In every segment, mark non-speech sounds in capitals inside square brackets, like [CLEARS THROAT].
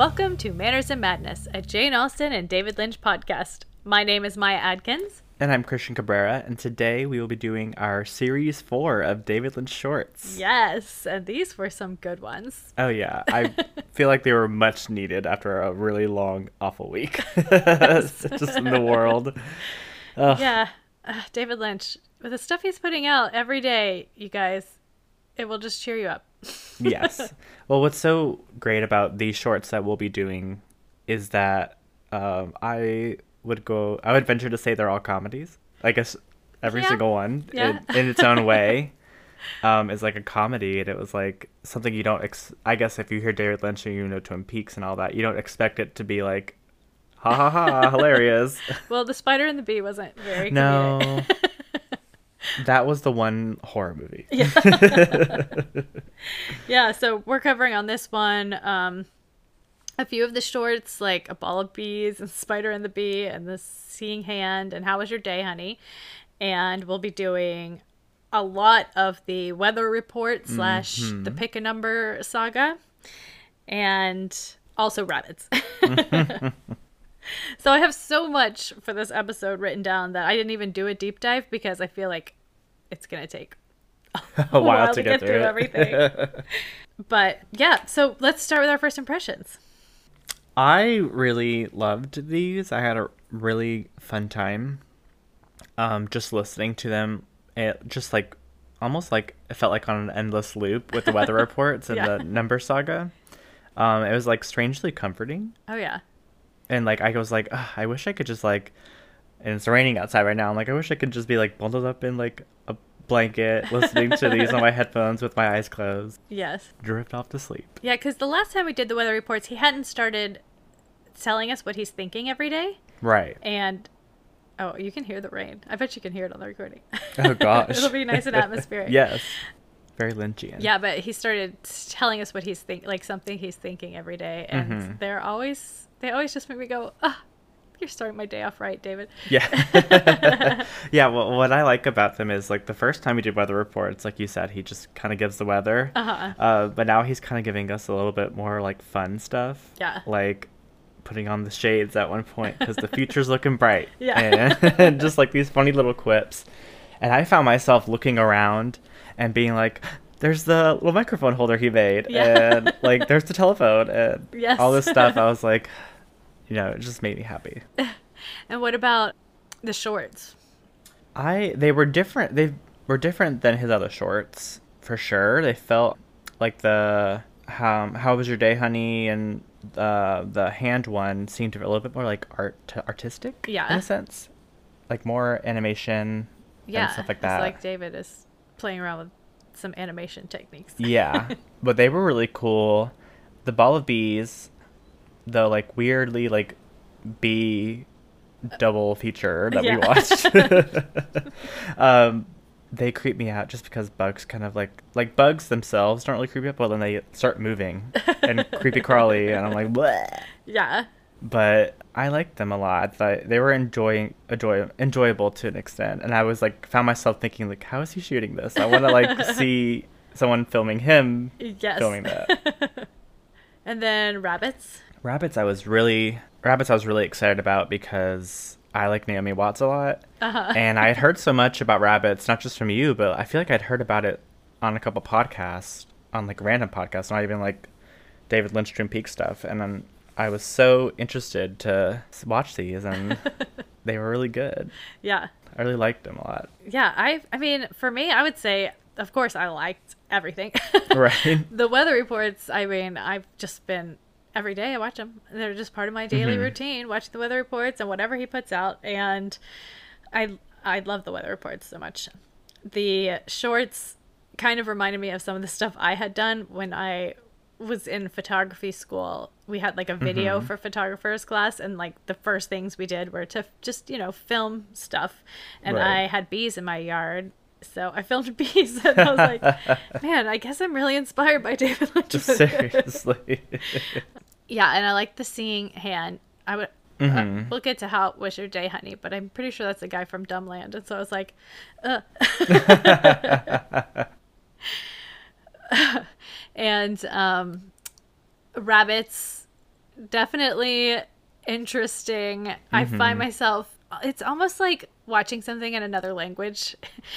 Welcome to Manners and Madness, a Jane Austen and David Lynch podcast. My name is Maya Adkins. And I'm Christian Cabrera, and today we will be doing our series four of David Lynch shorts. Yes, and these were some good ones. Oh, yeah. I [LAUGHS] feel like they were much needed after a really long, awful week. [LAUGHS] [LAUGHS] Just in the world. Ugh. Yeah, uh, David Lynch, with the stuff he's putting out every day, you guys, it will just cheer you up. Yes. Well, what's so great about these shorts that we'll be doing is that um, I would go. I would venture to say they're all comedies. I guess every Yeah. single one Yeah. in, in its own way [LAUGHS] um, is like a comedy, and it was like something you don't. Ex- I guess if you hear David Lynch and you know Twin Peaks and all that, you don't expect it to be like, ha ha ha, [LAUGHS] hilarious. Well, The Spider and the Bee wasn't very no. [LAUGHS] That was the one horror movie. [LAUGHS] yeah, so we're covering on this one um, a few of the shorts, like A Ball of Bees and Spider and the Bee and The Seeing Hand and How Was Your Day, Honey? And we'll be doing a lot of the weather report slash the pick a number saga and also rabbits. [LAUGHS] [LAUGHS] so I have so much for this episode written down that I didn't even do a deep dive because I feel like it's going to take [LAUGHS] a while, to get, through, it. everything. [LAUGHS] but yeah, so let's start with our first impressions. I really loved these. I had a really fun time um just listening to them. It just like almost like it felt like on an endless loop with the weather [LAUGHS] reports and Yeah. the number saga. Um it was like strangely comforting Oh yeah. And like I was like I wish I could just like and it's raining outside right now. I'm like I wish I could just be like bundled up in like a blanket [LAUGHS] listening to these on my headphones with my eyes closed, Yes. drift off to sleep. Yeah, because the last time we did the weather reports, he hadn't started telling us what he's thinking every day. Right. And oh, you can hear the rain. I bet you can hear it on the recording. Oh gosh. [LAUGHS] It'll be nice and atmospheric. [LAUGHS] yes. Very Lynchian. Yeah, but he started telling us what he's think like something he's thinking every day, and Mhm. they're always they always just make me go, ah, you're starting my day off right, David. Yeah. [LAUGHS] yeah, well, what I like about them is like the first time he did weather reports, like you said, he just kind of gives the weather. Uh-huh. Uh, but now he's kind of giving us a little bit more like fun stuff. Yeah. Like putting on the shades at one point because the future's looking bright. [LAUGHS] Yeah. And [LAUGHS] just like these funny little quips. And I found myself looking around and being like, there's the little microphone holder he made. Yeah. And like, there's the telephone and Yes. all this stuff. I was like, you know, it just made me happy. [LAUGHS] And what about the shorts? I they were different. They were different than his other shorts for sure. They felt like the how how was your day, honey, and uh, the hand one seemed a little bit more like art artistic. Yeah. in a sense, like more animation. Yeah, and stuff like it's that. like David is playing around with some animation techniques. yeah, [LAUGHS] but they were really cool. The ball of bees, the like weirdly like B double feature that Yeah. we watched. [LAUGHS] [LAUGHS] um, they creep me out just because bugs kind of like like bugs themselves don't really creep me out, but then they start moving and creepy crawly, and I'm like, Bleh. Yeah. but I liked them a lot. They they were enjoying enjoy, enjoyable to an extent, and I was like found myself thinking like, how is he shooting this? I want to like [LAUGHS] see someone filming him Yes. filming that. and then rabbits. Rabbits, I was really rabbits. I was really excited about because I like Naomi Watts a lot, Uh-huh. [LAUGHS] and I had heard so much about rabbits, not just from you, but I feel like I'd heard about it on a couple podcasts, on like random podcasts, not even like David Lynch Twin Peaks stuff, and then I was so interested to watch these, and [LAUGHS] they were really good. Yeah. I really liked them a lot. Yeah, I I mean, for me, I would say of course I liked everything. [LAUGHS] Right. the weather reports, I mean, I've just been every day I watch them. They're just part of my daily Mhm. routine, watching the weather reports and whatever he puts out and I I love the weather reports so much. The shorts kind of reminded me of some of the stuff I had done when I was in photography school. We had like a video Mhm. for photographers class and like the first things we did were to just, you know, film stuff. And Right. I had bees in my yard. So I filmed [LAUGHS] bees and I was like, [LAUGHS] man, I guess I'm really inspired by David Lynch. [LAUGHS] Seriously. Yeah, and I like the seeing hand. I would uh, Mhm. we'll get to how was your day, honey, but I'm pretty sure that's a guy from Dumbland, and so I was like, uh. [LAUGHS] and um, rabbits definitely interesting. I Mm-hmm. find myself it's almost like watching something in another language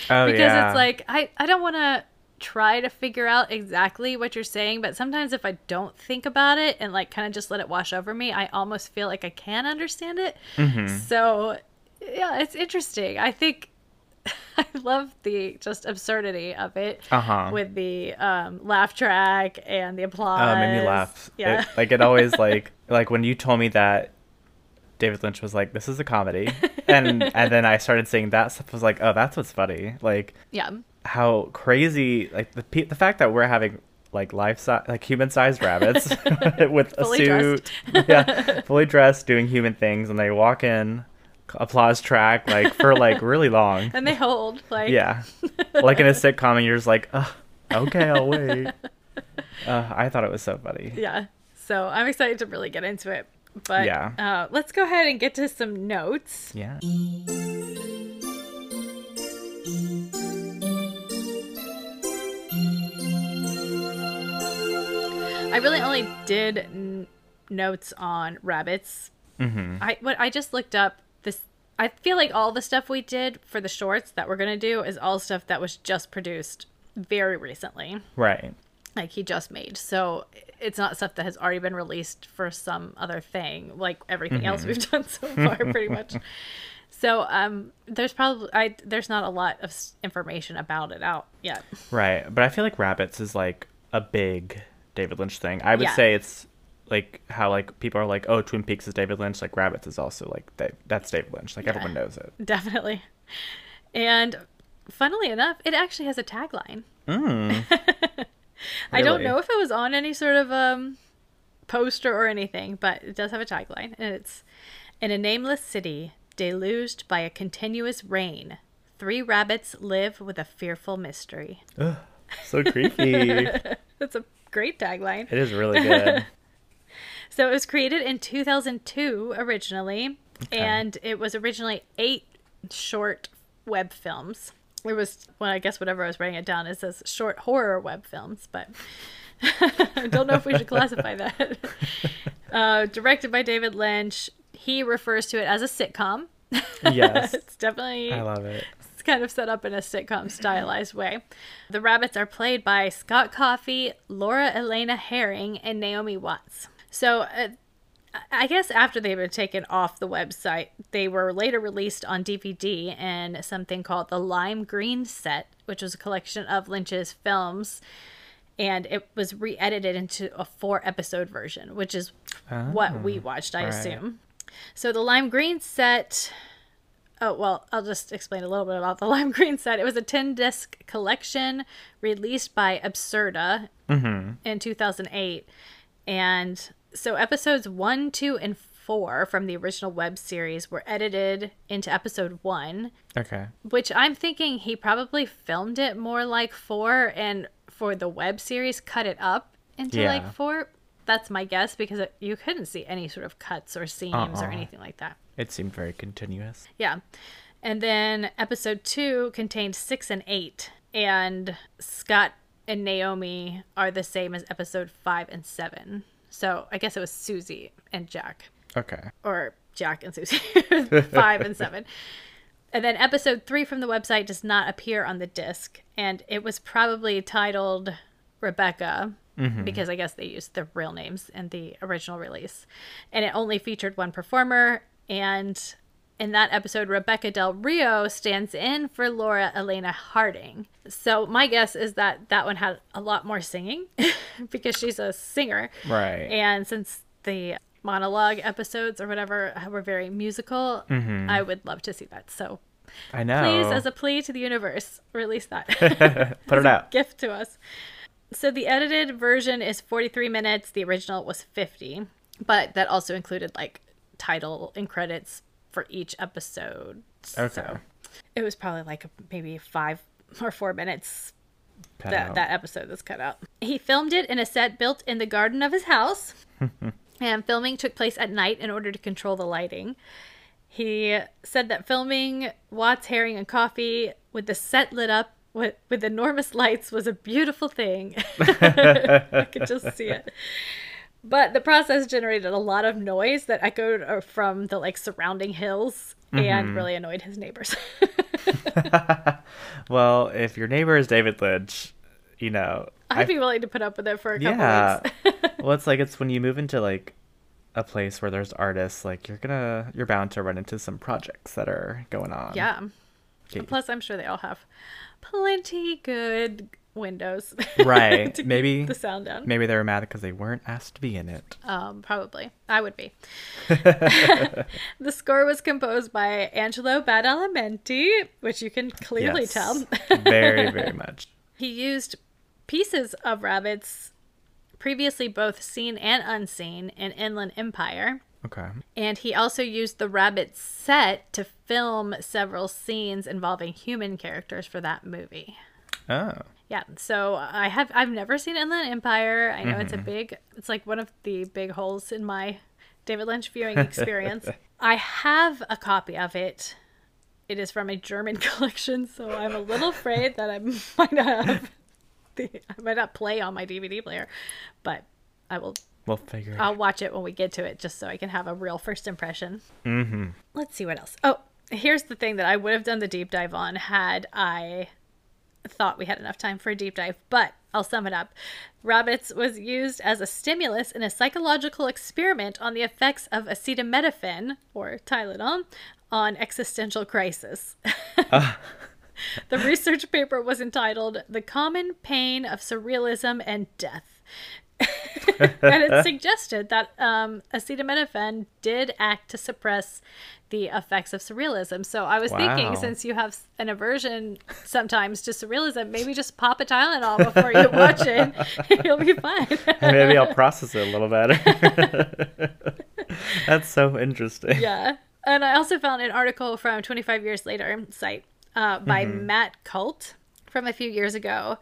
Oh, [LAUGHS] because yeah. it's like I I don't want to try to figure out exactly what you're saying, but sometimes if I don't think about it and like kind of just let it wash over me, I almost feel like I can understand it. Mm-hmm. So, yeah, it's interesting. I think [LAUGHS] I love the just absurdity of it Uh-huh. with the um, laugh track and the applause. It made me laugh. Yeah. It, like it always [LAUGHS] like like when you told me that David Lynch was like, "This is a comedy," and and then I started saying that stuff. I was like, "Oh, that's what's funny." Like yeah. How crazy like the pe- the fact that we're having like life size like human sized rabbits [LAUGHS] [LAUGHS] with a suit, [LAUGHS] yeah, fully dressed, doing human things, and they walk in, applause track like for like really long. And they hold like Yeah, like in a sitcom, and you're just like, Ugh, okay, I'll wait. Uh, I thought it was so funny. Yeah. So I'm excited to really get into it. But Yeah. uh, let's go ahead and get to some notes. Yeah. I really only did n- notes on rabbits. Mm-hmm. I what I just looked up this. I feel like all the stuff we did for the shorts that we're gonna do is all stuff that was just produced very recently, Right. like he just made. So it's not stuff that has already been released for some other thing, like everything else we've [LAUGHS] done so far, pretty much. [LAUGHS] So um, there's probably I there's not a lot of information about it out yet. Right. But I feel like rabbits is like a big David Lynch thing. I would Yeah. say it's like how like people are like, oh, Twin Peaks is David Lynch. Like rabbits is also like that. That's David Lynch. Like everyone knows it. [LAUGHS] Definitely. And funnily enough, it actually has a tagline. Mm. [LAUGHS] I don't know if it was on any sort of um poster or anything, but it does have a tagline and it's in a nameless city deluged by a continuous rain, three rabbits live with a fearful mystery. Ugh, so creepy. [LAUGHS] That's a great tagline. It is really good. [LAUGHS] So it was created in 2002 originally, Okay. and it was originally eight short web films. It was, well, I guess whatever I was writing it down, it says short horror web films, but I [LAUGHS] don't know if we should classify that. [LAUGHS] Uh, directed by David Lynch, he refers to it as a sitcom. Yes. it's definitely I love it. Kind of set up in a sitcom stylized way. The rabbits are played by Scott Coffey, Laura Elena Harring, and Naomi Watts. So, uh, I guess after they were taken off the website, they were later released on DVD in something called the Lime Green Set, which was a collection of Lynch's films. And it was re edited into a four episode version, which is what we watched, I right. assume. So the lime green set. Oh, well, I'll just explain a little bit about the [LAUGHS] lime green set. It was a 10 disc collection released by Absurda mm-hmm. in 2008. And so episodes 1, 2, and 4 from the original web series were edited into episode 1, Okay. which I'm thinking he probably filmed it more like 4 and for the web series cut it up into Yeah. like 4. That's my guess because it, you couldn't see any sort of cuts or seams or Uh-uh. anything like that. It seemed very continuous. Yeah. And then episode two contained six and eight. And Scott and Naomi are the same as episode five and seven. So I guess it was Susie and Jack. Okay. Or Jack and Susie. [LAUGHS] five and seven. And then episode three from the website does not appear on the disc. And it was probably titled Rebecca. Mm-hmm. Because I guess they used the real names in the original release. And it only featured one performer. And in that episode, Rebekah Del Rio stands in for Laura Elena Harring. So my guess is that that one had a lot more singing [LAUGHS] because she's a singer. Right. And since the monologue episodes or whatever were very musical, mm-hmm. I would love to see that. So I know. please, as a plea to the universe, release that. [LAUGHS] Put it [LAUGHS] out. gift to us. So the edited version is 43 minutes. The original was 50, but that also included like title and credits for each episode. Okay. So it was probably like maybe five or four minutes Cut that, out. that episode that's cut out. He filmed it in a set built in the garden of his house, [LAUGHS] and filming took place at night in order to control the lighting. He said that filming Watts, Harring, and Coffey with the set lit up with, with enormous lights was a beautiful thing. [LAUGHS] I could just see it. But the process generated a lot of noise that echoed uh, from the like surrounding hills Mm-hmm. and really annoyed his neighbors. [LAUGHS] [LAUGHS] well, if your neighbor is David Lynch, you know, I'd I- be willing to put up with it for a couple yeah. weeks. well, it's like it's when you move into like a place where there's artists, like you're gonna you're bound to run into some projects that are going on. yeah. Okay. Plus, I'm sure they all have plenty good windows. [LAUGHS] Right. Maybe- the sound down. Maybe they were mad because they weren't asked to be in it. Um, probably. I would be. [LAUGHS] the score was composed by Angelo Badalamenti, which you can clearly Yes. tell. very, very [LAUGHS] much. he used pieces of rabbits previously both seen and unseen in Inland Empire. Okay. And he also used the rabbit set to film several scenes involving human characters for that movie. Oh. Yeah, so I have I've never seen Inland Empire. I know it's a mm-hmm. big it's like one of the big holes in my David Lynch viewing experience. [LAUGHS] I have a copy of it. It is from a German [LAUGHS] collection, so I'm a little afraid that I [LAUGHS] might not have the I might not play on my DVD player, but I will We'll figure it I'll out. watch it when we get to it just so I can have a real first impression. Mm-hmm. Let's see what else. Oh, here's the thing that I would have done the deep dive on had I thought we had enough time for a deep dive, but I'll sum it up. Rabbits was used as a stimulus in a psychological experiment on the effects of acetaminophen, or Tylenol, on existential crisis. [LAUGHS] [LAUGHS] the research paper was entitled The Common Pain of Surrealism and Death. [LAUGHS] and it [LAUGHS] suggested that um, acetaminophen did act to suppress the effects of surrealism. So I was thinking, since you have an aversion sometimes to surrealism, maybe just pop a Tylenol before you watch it, [LAUGHS] you'll be fine. Maybe I'll process it a little better. That's so interesting. yeah. And I also found an article from 25 Years Later site uh, by Matt Cult from a few years ago.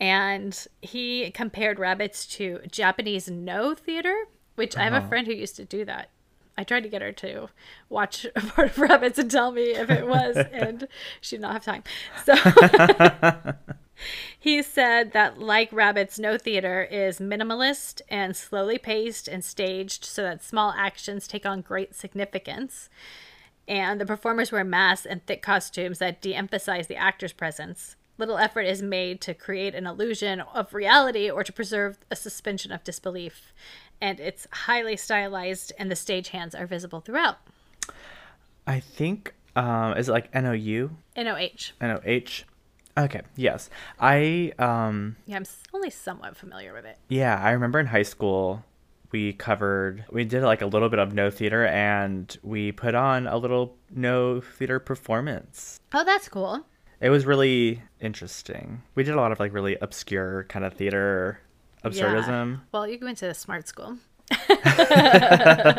And he compared rabbits to Japanese Noh theater, which I have a uh-huh. friend who used to do that. I tried to get her to watch [LAUGHS] a part of rabbits and tell me if it was, [LAUGHS] and she did not have time. So [LAUGHS] he said that, like rabbits, Noh theater is minimalist and slowly paced and staged so that small actions take on great significance. And the performers wear masks and thick costumes that de emphasize the actor's presence. Little effort is made to create an illusion of reality or to preserve a suspension of disbelief. And it's highly stylized, and the stage hands are visible throughout. I think um is it like N O U? NOH. N O H? Okay, yes. I um Yeah, I'm only somewhat familiar with it. yeah, I remember in high school we covered we did like a little bit of Noh theater and we put on a little Noh theater performance. Oh, that's cool. It was really interesting. We did a lot of like really obscure kind of theater absurdism. Yeah. Well, you went to a smart school. [LAUGHS]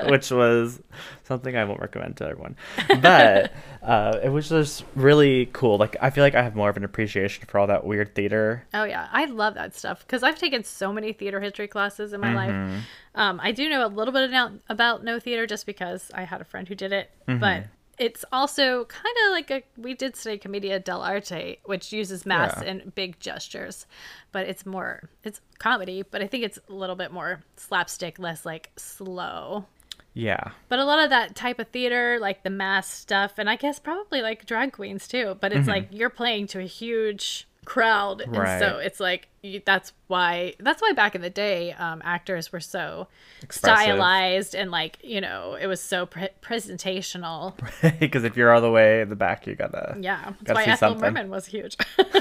which was something I won't recommend to everyone. But [LAUGHS] uh, it was just really cool. Like I feel like I have more of an appreciation for all that weird theater. Oh yeah, I love that stuff because I've taken so many theater history classes in my Mm-hmm. life. Um, I do know a little bit about, about Noh theater just because I had a friend who did it, Mm-hmm. but it's also kind of like a we did study commedia dell'arte, which uses masks Yeah. and big gestures, but it's more it's comedy, but I think it's a little bit more slapstick, less like slow. Yeah. But a lot of that type of theater, like the mass stuff, and I guess probably like drag queens too. But it's mm-hmm. like you're playing to a huge crowd, and so it's like you, that's why that's why back in the day, um, actors were so Expressive. stylized and like you know it was so pre- presentational. [LAUGHS] Because if you're all the way in the back, you gotta. Yeah, that's Gotta why Ethel something. Merman was huge. [LAUGHS] [LAUGHS]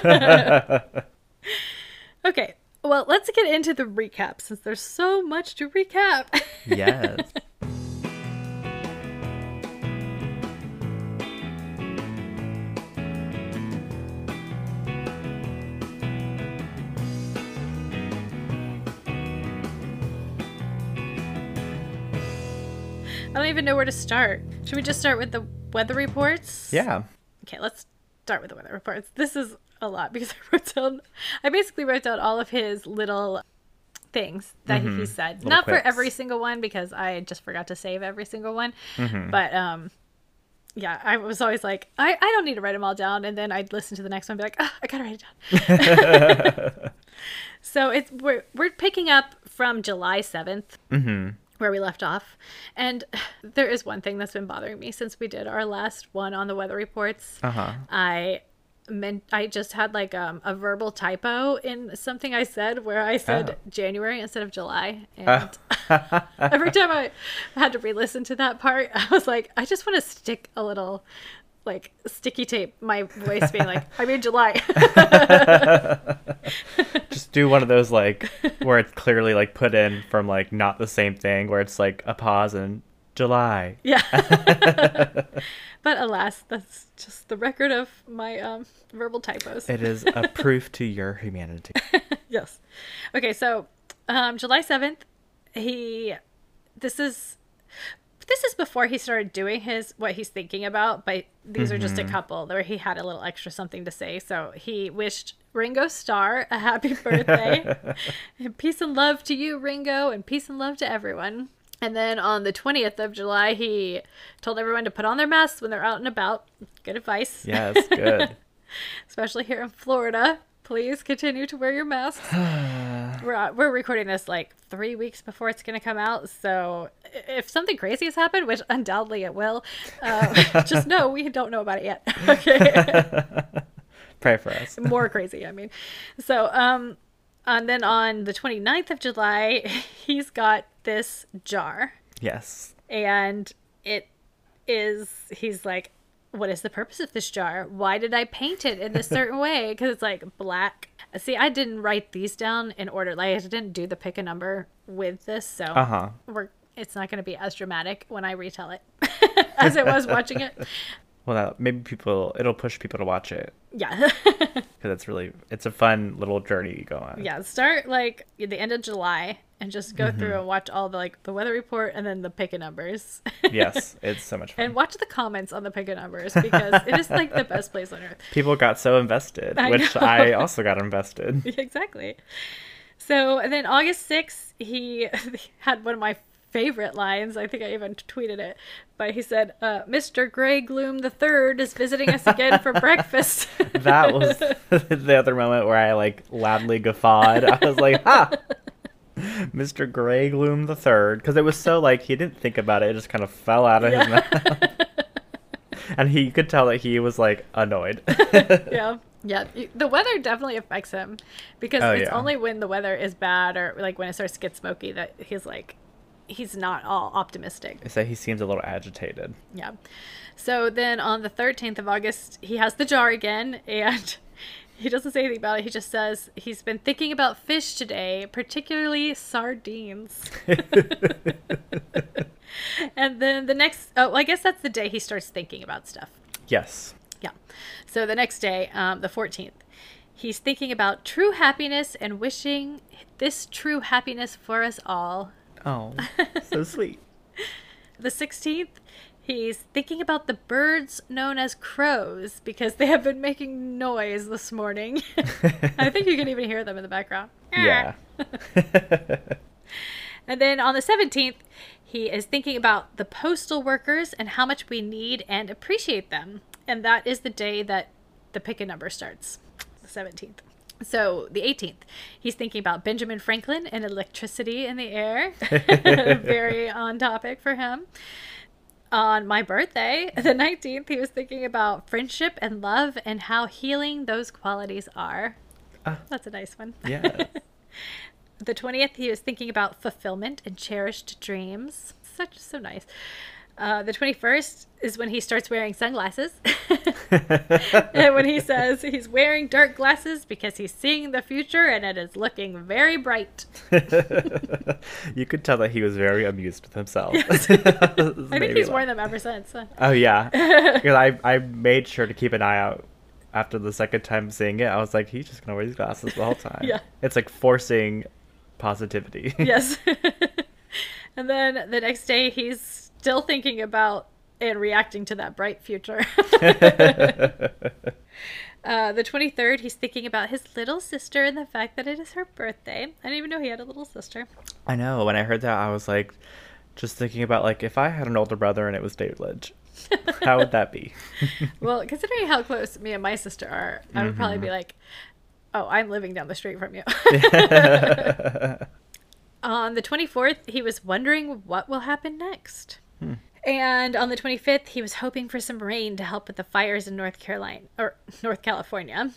okay, well let's get into the recap since there's so much to recap. Yes. I don't even know where to start. Should we just start with the weather reports? yeah. Okay, let's start with the weather reports. This is a lot because [LAUGHS] I wrote down, I basically wrote down all of his little things that he said. Mm-hmm. Little Not for every single one because I just forgot to save every single one. Mm-hmm. But um, yeah, I was always like, I, I don't need to write them all down. And then I'd listen to the next one and be like, oh, I gotta write it down. [LAUGHS] So it's we're we're picking up from July 7th Mm-hmm. Where we left off. And [SIGHS] there is one thing that's been bothering me since we did our last one on the weather reports. Uh huh. I meant I just had like um, a verbal typo in something I said where I said Oh. January instead of July. And [LAUGHS] every time I had to re-listen to that part, [LAUGHS] I was like, I just want to stick a little like sticky tape my voice being like, I mean July. [LAUGHS] Just do one of those like where it's clearly like put in from like not the same thing, where it's like a pause and July. yeah. [LAUGHS] but alas, that's just the record of my um, verbal typos. It is a proof to your humanity. [LAUGHS] yes. Okay, so um, July seventh, he. This is. This is before he started doing his what he's thinking about, but these are just a mm-hmm. couple where he had a little extra something to say. So he wished Ringo Starr a happy [LAUGHS] birthday, and peace and love to you, Ringo, and peace and love to everyone. And then on the twentieth of July, he told everyone to put on their masks when they're out and about. Good advice Yes, good. [LAUGHS] especially here in Florida. Please continue to wear your masks. [SIGHS] we're uh, we're recording this like three weeks before it's going to come out, so if something crazy has happened, which undoubtedly it will, uh, [LAUGHS] just know we don't know about it yet. [LAUGHS] okay, Pray for us. [LAUGHS] more crazy. I mean, so um, and then on the 29th of July, he's got this jar Yes. and it is he's like what is the purpose of this jar? Why did i paint it in this certain way? Because it's like black. See i didn't write these down in order. Like i didn't do the pick a number with this so Uh huh. we're it's not going to be as dramatic when i retell it [LAUGHS] as it was watching it. Well, that, maybe people it'll push people to watch it. Yeah. [LAUGHS] Because it's really it's a fun little journey you go on. yeah start like the end of july and just go through and watch all the like the weather report and then the pick a numbers [LAUGHS] Yes, it's so much [LAUGHS] fun. and watch the comments on the pick a numbers because it is like the best place on earth people got so invested, [LAUGHS] I which know. I also got invested. exactly. So then August 6th, he had one of my favorite lines. I think I even tweeted it. But he said, uh, Mr. Grey Gloom the Third is visiting us again for breakfast. That was the other moment where I like loudly guffawed. I was like, "Ha!" [LAUGHS] Mr. Grey Gloom the Third, because it was so like he didn't think about it; it just kind of fell out of his mouth, [LAUGHS] and he could tell that he was like annoyed. [LAUGHS] yeah. Yeah, the weather definitely affects him because Oh, it's yeah. only when the weather is bad or like when it starts to get smoky that he's like, he's not all optimistic. so he seems a little agitated. Yeah. So then on the 13th of August, he has the jar again, and he doesn't say anything about it. He just says he's been thinking about fish today, particularly sardines. [LAUGHS] and then the next, oh, I guess that's the day he starts thinking about stuff. Yes. Yeah. So the next day, um, the 14th, he's thinking about true happiness and wishing this true happiness for us all. Oh, so [LAUGHS] sweet. The 16th, he's thinking about the birds known as crows because they have been making noise this morning. [LAUGHS] I think you can even hear them in the background. Yeah. [LAUGHS] And then on the 17th, he is thinking about the postal workers and how much we need and appreciate them. And that is the day that the pick a number starts, the 17th. So the 18th, he's thinking about Benjamin Franklin and electricity in the air. [LAUGHS] Very on topic for him. On my birthday, [LAUGHS] the 19th, he was thinking about friendship and love and how healing those qualities are. Ah. That's a nice one. yeah. [LAUGHS] The 20th, he was thinking about fulfillment and cherished dreams. Such so nice. Uh, the 21st is when he starts wearing sunglasses. [LAUGHS] and when he says he's wearing dark glasses because he's seeing the future and it is looking very bright. [LAUGHS] you could tell that he was very amused with himself. [LAUGHS] I think he's worn them ever since. Oh yeah, because I I made sure to keep an eye out after the second time seeing it. I was like, he's just gonna wear these glasses the whole time. Yeah. it's like forcing positivity. yes. and then the next day, he's still thinking about and reacting to that bright future. [LAUGHS] Uh, the 23rd, he's thinking about his little sister and the fact that it is her birthday. I didn't even know he had a little sister. I know. When I heard that, I was like, just thinking about like if I had an older brother and it was David Lynch, how would that be? [LAUGHS] Well, considering how close me and my sister are, I would probably be like, Oh, I'm living down the street from you. [LAUGHS] on the 24th, he was wondering what will happen next. And on the 25th, he was hoping for some rain to help with the fires in North Carolina or North California.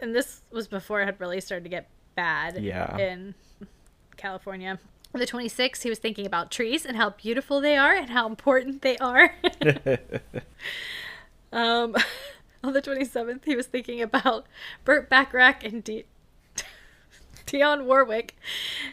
And this was before it had really started to get bad Yeah. in California. On the 26th, he was thinking about trees and how beautiful they are and how important they are. [LAUGHS] [LAUGHS] um, [LAUGHS] on the 27th, he was thinking about Burt Bacharach and D- [LAUGHS] Dionne Warwick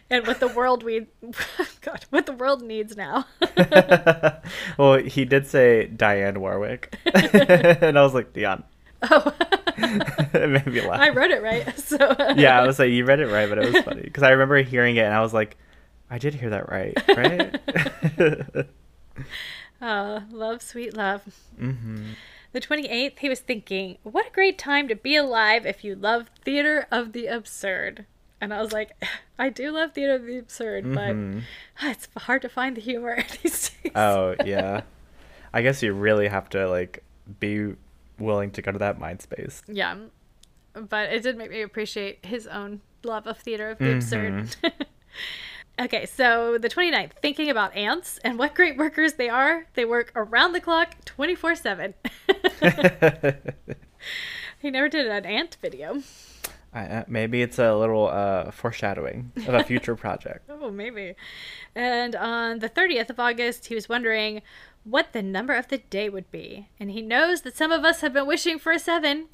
and what the world we [LAUGHS] God, what the world needs now. [LAUGHS] well, he did say Diane Warwick, and I was like Dionne. oh, it made me laugh. I read it right. So yeah, I was like, you read it right, but it was funny because I remember hearing it and I was like, I did hear that right, right? Oh, love, sweet love. hmm The 28th, he was thinking, what a great time to be alive if you love theater of the absurd. And I was like, [LAUGHS] I do love theater of the absurd, Mhm. but [SIGHS] it's hard to find the humor these [LAUGHS] days. Oh yeah, I guess you really have to like be willing to go to that mind space. Yeah. But it did make me appreciate his own love of theater of the absurd. [LAUGHS] okay, so the 29th, thinking about ants and what great workers they are. They work around the clock 24 7. he never did an ant video. I, uh, maybe it's a little uh, foreshadowing of a future [LAUGHS] project. Oh, maybe. And on the 30th of August, he was wondering what the number of the day would be. And he knows that some of us have been wishing for a seven,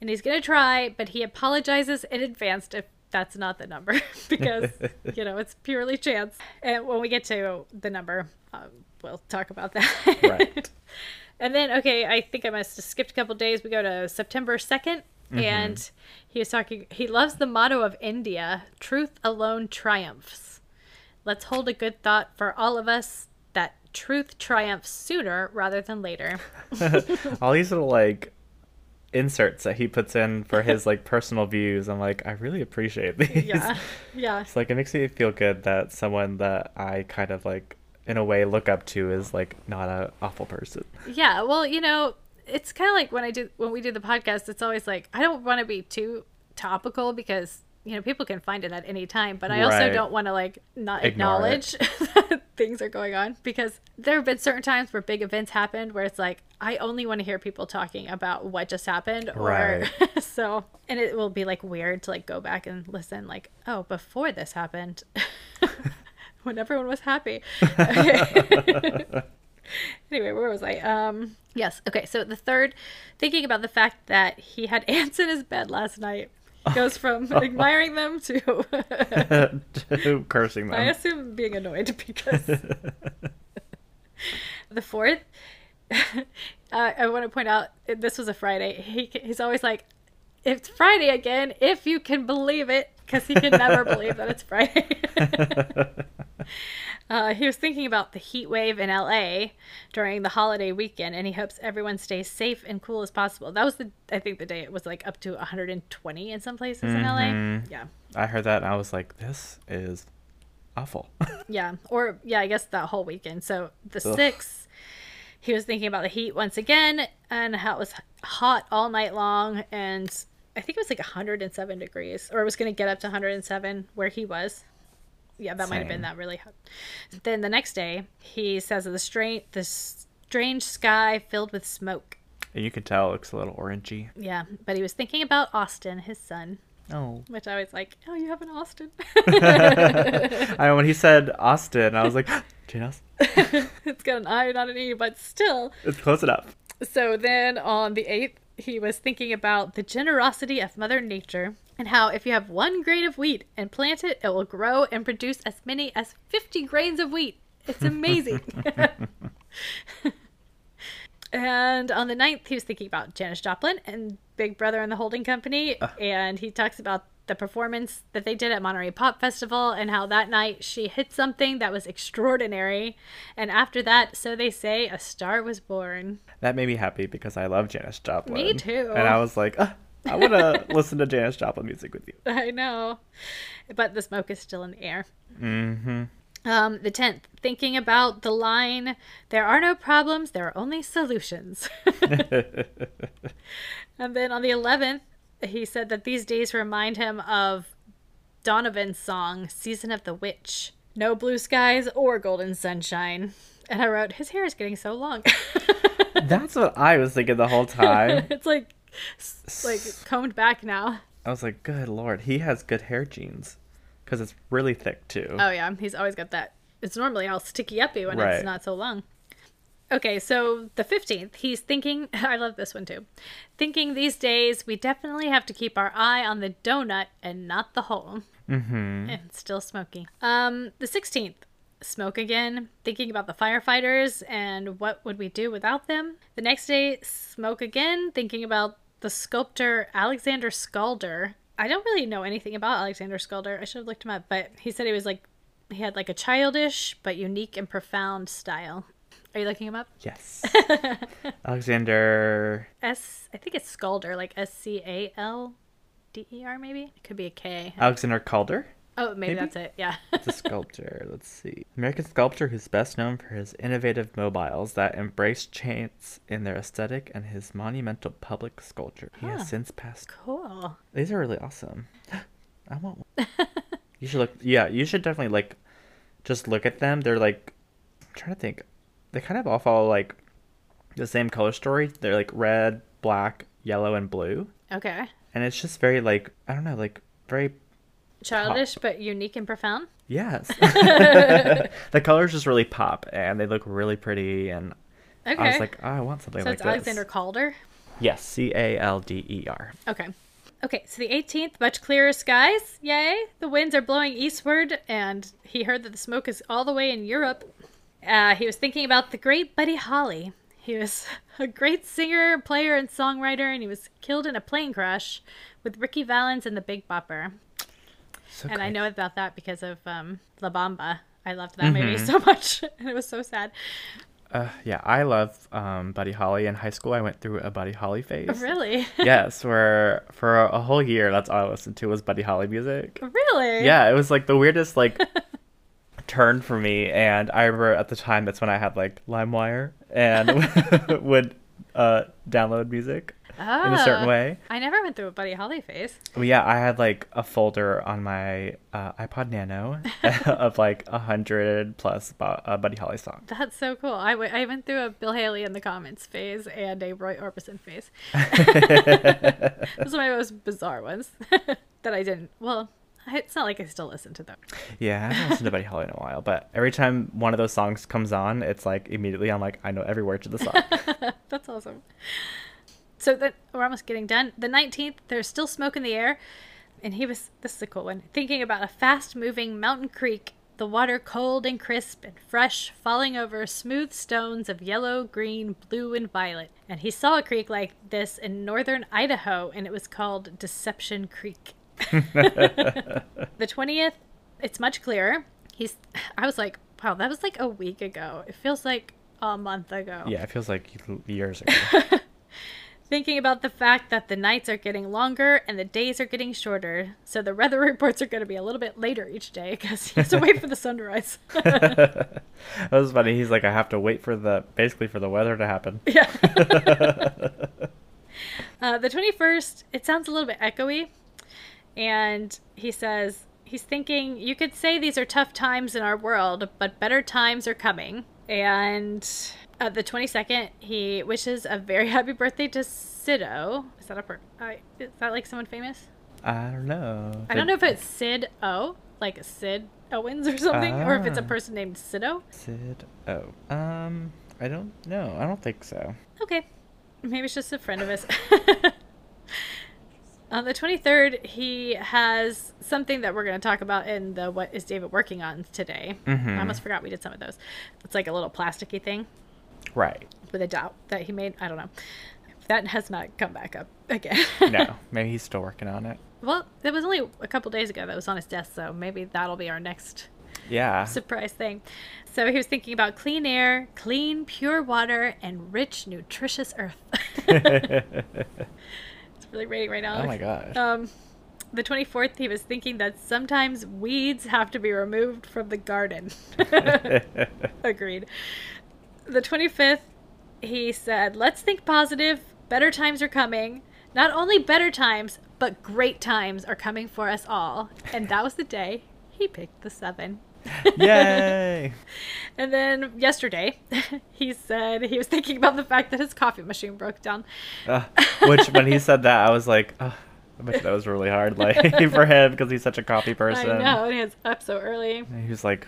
and he's going to try, but he apologizes in advance if that's not the number [LAUGHS] because, [LAUGHS] you know, it's purely chance. And when we get to the number, um, we'll talk about that. Right. and then, okay, I think I must have skipped a couple days. We go to September 2nd. And mm-hmm. he was talking, he loves the motto of India truth alone triumphs. Let's hold a good thought for all of us that truth triumphs sooner rather than later. [LAUGHS] All these little like inserts that he puts in for his like personal views, I'm like, I really appreciate these. Yeah. [LAUGHS] Yeah. It's like it makes me feel good that someone that I kind of like in a way look up to is like not a awful person. Yeah. Well, you know, it's kind of like when I do, when we do the podcast, it's always like, I don't want to be too topical because, you know, people can find it at any time, but I also don't want to like not Ignore acknowledge [LAUGHS] that things are going on because there have been certain times where big events happened where it's like, I only want to hear people talking about what just happened or [LAUGHS] so, and it will be like weird to like go back and listen like, oh, before this happened. [LAUGHS] when everyone was happy. [LAUGHS] anyway, where was I? Um, yes. Okay. So the third, thinking about the fact that he had [LAUGHS] ants in his bed last night, goes from [LAUGHS] admiring them to Cursing them. I assume being annoyed because the fourth. uh, I want to point out this was a Friday. He he's always like, "It's Friday again, if you can believe it," because he can never believe that it's Friday. Uh, he was thinking about the heat wave in LA during the holiday weekend, and he hopes everyone stays safe and cool as possible. That was the, I think, the day it was like up to 120 in some places in LA. Yeah, I heard that and I was like, this is awful. [LAUGHS] yeah, or yeah, I guess that whole weekend. So the Ugh. sixth, he was thinking about the heat once again and how it was hot all night long, and I think it was like 107 degrees, or it was going to get up to 107 where he was. Yeah, that might have been that really hot. Then the next day, he says the strange, the strange sky filled with smoke. And you can tell it looks a little orangey. Yeah, but he was thinking about Austin, his son, Oh. which I was like, oh, you have an Austin. [LAUGHS] I when he said Austin, I was like, Jane Austen. [LAUGHS] it's got an I, not an E, but still. It's close enough. So then on the 8th, he was thinking about the generosity of Mother Nature and how if you have one grain of wheat and plant it, it will grow and produce as many as 50 grains of wheat. It's amazing. [LAUGHS] and on the 9th, he was thinking about Janis Joplin and Big Brother and the Holding Company. And he talks about the performance that they did at Monterey Pop Festival and how that night she hit something that was extraordinary. And after that, so they say, a star was born. That made me happy because I love Janis Joplin. Me too. And I was like, "Ah, I want to [LAUGHS] listen to Janis Joplin music with you. I know. But the smoke is still in the air. Mm-hmm. Um, the 10th, thinking about the line, there are no problems, there are only solutions. [LAUGHS] [LAUGHS] and then on the 11th, he said that these days remind him of Donovan's song, Season of the Witch. No blue skies or golden sunshine. And I wrote, his hair is getting so long. That's what I was thinking the whole time. it's like, [LAUGHS] like combed back now. I was like, good lord, he has good hair genes. Because it's really thick too. Oh, yeah. He's always got that. It's normally all sticky uppy when Right. it's not so long. Okay, so the 15th, he's thinking, [LAUGHS] I love this one too. Thinking these days, we definitely have to keep our eye on the donut and not the hole. Mm-hmm. And still smoking. Um, the 16th, smoke again, thinking about the firefighters and what would we do without them. The next day, smoke again, thinking about the sculptor Alexander Skalder. I don't really know anything about Alexander Skalder. I should have looked him up, but he said he was like he had like a childish but unique and profound style. Are you looking him up? Yes. [LAUGHS] Alexander. S I think it's Skalder, like S C A L D E R maybe. It could be a K. Alexander Calder. Oh, maybe, maybe? that's it. Yeah. It's a sculptor. [LAUGHS] Let's see. American sculptor who's best known for his innovative mobiles that embrace chance in their aesthetic and his monumental public sculpture. He has since passed. cool. These are really awesome. [GASPS] I want one. [LAUGHS] you should look. Yeah, you should definitely like just look at them. They're like, I'm trying to think. They kind of all follow like the same color story. They're like red, black, yellow, and blue. Okay. And it's just very like I don't know, like very Childish but unique and profound. Yes. [LAUGHS] [LAUGHS] the colors just really pop and they look really pretty and Okay. I was like, oh, I want something like that. so like it's this. Alexander Calder. Yes, C A L D E R. Okay. Okay, so the 18th, much clearer skies. Yay. The winds are blowing eastward, and he heard that the smoke is all the way in Europe. Uh, he was thinking about the great Buddy Holly. He was [LAUGHS] a great singer, player, and songwriter, and he was killed in a plane crash with Ricky Valens and the Big Bopper. So And I know about that because of um, La Bamba. I loved that movie [LAUGHS] so much, [LAUGHS] and it was so sad. Uh, yeah, I love um, Buddy Holly. In high school, I went through a Buddy Holly phase. [LAUGHS] Really? yes, where for a whole year, that's all I listened to was Buddy Holly music. really? Yeah, it was like the weirdest like turn for me. And I remember at the time that's when I had like LimeWire and would uh, download music in a certain Ah. way. I never went through a Buddy Holly phase. Well, yeah, I had like a folder on my uh, iPod Nano [LAUGHS] of like a hundred plus uh, Buddy Holly songs. That's so cool. I, w- I went through a Bill Haley in the Comets phase and a Roy Orbison phase. [LAUGHS] [LAUGHS] Those are my most bizarre ones that I didn't. Well, it's not like I still listen to them. Yeah, I haven't listened to Buddy Holly in a while, but every time one of those songs comes on, it's like immediately I'm like, I know every word to the song. That's awesome. So that we're almost getting done. The 19th, there's still smoke in the air. And he was, this is a cool one, thinking about a fast moving mountain creek, the water cold and crisp and fresh, falling over smooth stones of yellow, green, blue, and violet. And he saw a creek like this in northern Idaho, and it was called Deception Creek. [LAUGHS] the 20th, it's much clearer. He's, I was like, wow, that was like a week ago. It feels like a month ago yeah, it feels like years [LAUGHS] ago. Thinking about the fact that the nights are getting longer and the days are getting shorter. So the weather [LAUGHS] reports are going to be a little bit later each day because he has to wait for the sun to rise. [LAUGHS] that was funny. He's like, I have to wait for the basically for the weather to happen. [LAUGHS] yeah. uh, the 21st, it sounds a little bit echoey. And he says, he's thinking, you could say these are tough times in our world, but better times are coming. And uh, the 22nd, he wishes a very [LAUGHS] happy birthday to Sido. Is that a per- uh, is that like someone famous? I don't know. I don't know if it's Sid O, like Sid Owens or something, or if it's a Ah. person named Sido. Sid. O. um, I don't know. I don't think so. Okay. Maybe it's just a friend of his. [LAUGHS] On the 23rd, he has something that we're going to talk about in the What is David Working On today. Mhm. I almost forgot we did some of those. It's like a little plasticky thing Right. with a doubt that he made. I don't know. That has not come back up again. No, [LAUGHS] maybe he's still working on it. well, it was only a couple days ago that was on his desk, so maybe that'll be our next Yeah. surprise thing. So he was thinking about clean air, clean, pure water, and rich, nutritious earth. [LAUGHS] it's really raining right now. oh my gosh. Um, the 24th, he was thinking that sometimes weeds have to be removed from the garden. [LAUGHS] Agreed. The 25th, he said, Let's think positive. Better times are coming. Not only better times, but great times are coming for us all. And that was the day he picked the seven. [LAUGHS] Yay! [LAUGHS] And then yesterday, [LAUGHS] he said he was thinking about the fact that his coffee machine broke down. Uh, which when he said that, I was like, oh, I bet that was really hard, like for him because he's such a coffee person. I know, and he was up so early. And he was like,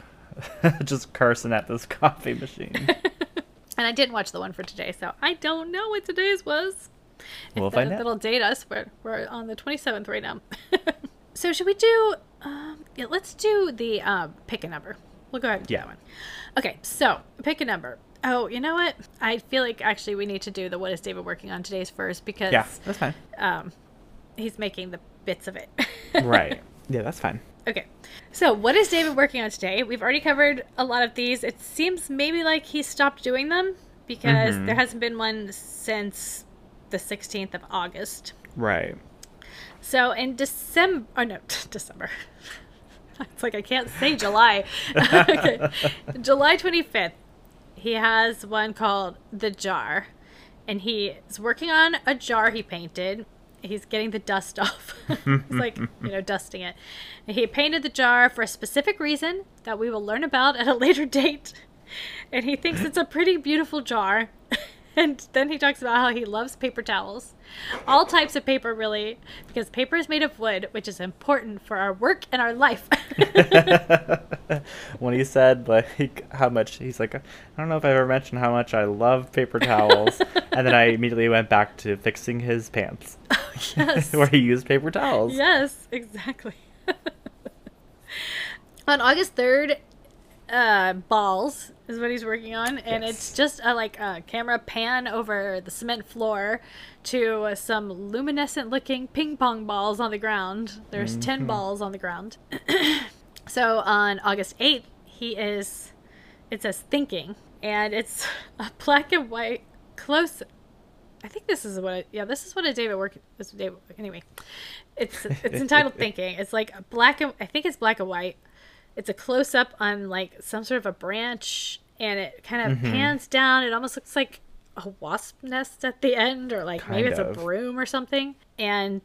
just cursing at this coffee machine. And I didn't watch the one for today, so I don't know what today's was. We'll If find that- out. That'll date us. We're, we're on the 27th right now. [LAUGHS] so should we do, um, yeah, let's do the um, pick a number. We'll go ahead and do Yeah. that one. Okay, so pick a number. Oh, you know what? I feel like actually we need to do the what is David working on today's first because Yeah, that's fine. um, he's making the bits of it. [LAUGHS] Right. Yeah, that's fine. Okay. So, what is David working on today? We've already covered a lot of these. It seems maybe like he stopped doing them because Mhm. there hasn't been one since the 16th of August. Right. So, in December, oh no, [LAUGHS] December. it's like I can't say July. [LAUGHS] okay. July 25th, he has one called The Jar. And he is working on a jar he painted. He's getting the dust [LAUGHS] off. He's like, you know, dusting it. And he painted the jar for a specific reason that we will learn about at a [LAUGHS] later date. And he thinks it's a pretty beautiful jar. [LAUGHS] And then he talks about how he loves paper towels. All types of paper, really, because paper is made of wood, which is important for our work and our life. [LAUGHS] when he said like how much he's like I don't know if I ever mentioned how much I love paper [LAUGHS] towels, and then I immediately went back to fixing his pants [LAUGHS] oh, yes. where he used paper towels. Yes, exactly. on August 3rd, uh, balls is what he's working on, and Yes. it's just a, like a camera pan over the cement floor to uh, some luminescent looking ping pong balls on the ground. There's 10 balls on the ground. [CLEARS THROAT] so on August 8th, he is, it says thinking, and it's a black and white close I think this is what. I, yeah, this is what a David work. This David, anyway, it's it's entitled [LAUGHS] Thinking. It's like a black and I think it's black and white. It's a close up on like some sort of a branch, and it kind of pans down. It almost looks like a wasp nest at the end, or like maybe Kind it's a broom or something. And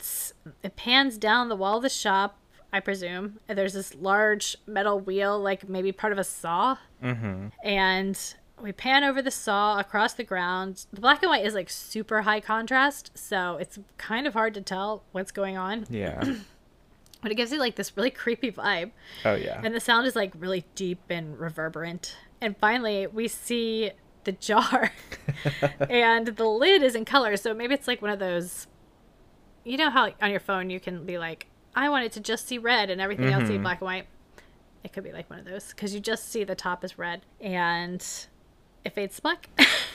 it pans down the wall of the shop. I presume and there's this large metal wheel, like maybe part of a saw Mm-hmm. and we pan over the saw across the ground. The black and white is like super high contrast, so it's kind of hard to tell what's going on. Yeah. [CLEARS THROAT] But it gives you like this really creepy vibe. Oh yeah. And the sound is like really deep and reverberant. And finally, we see the jar, [LAUGHS] and the lid is in color. So maybe it's like one of those. You know how on your phone you can be like, I want it to just see red and everything else see mm-hmm. black and white. It could be like one of those because you just see the top is red and it fades black.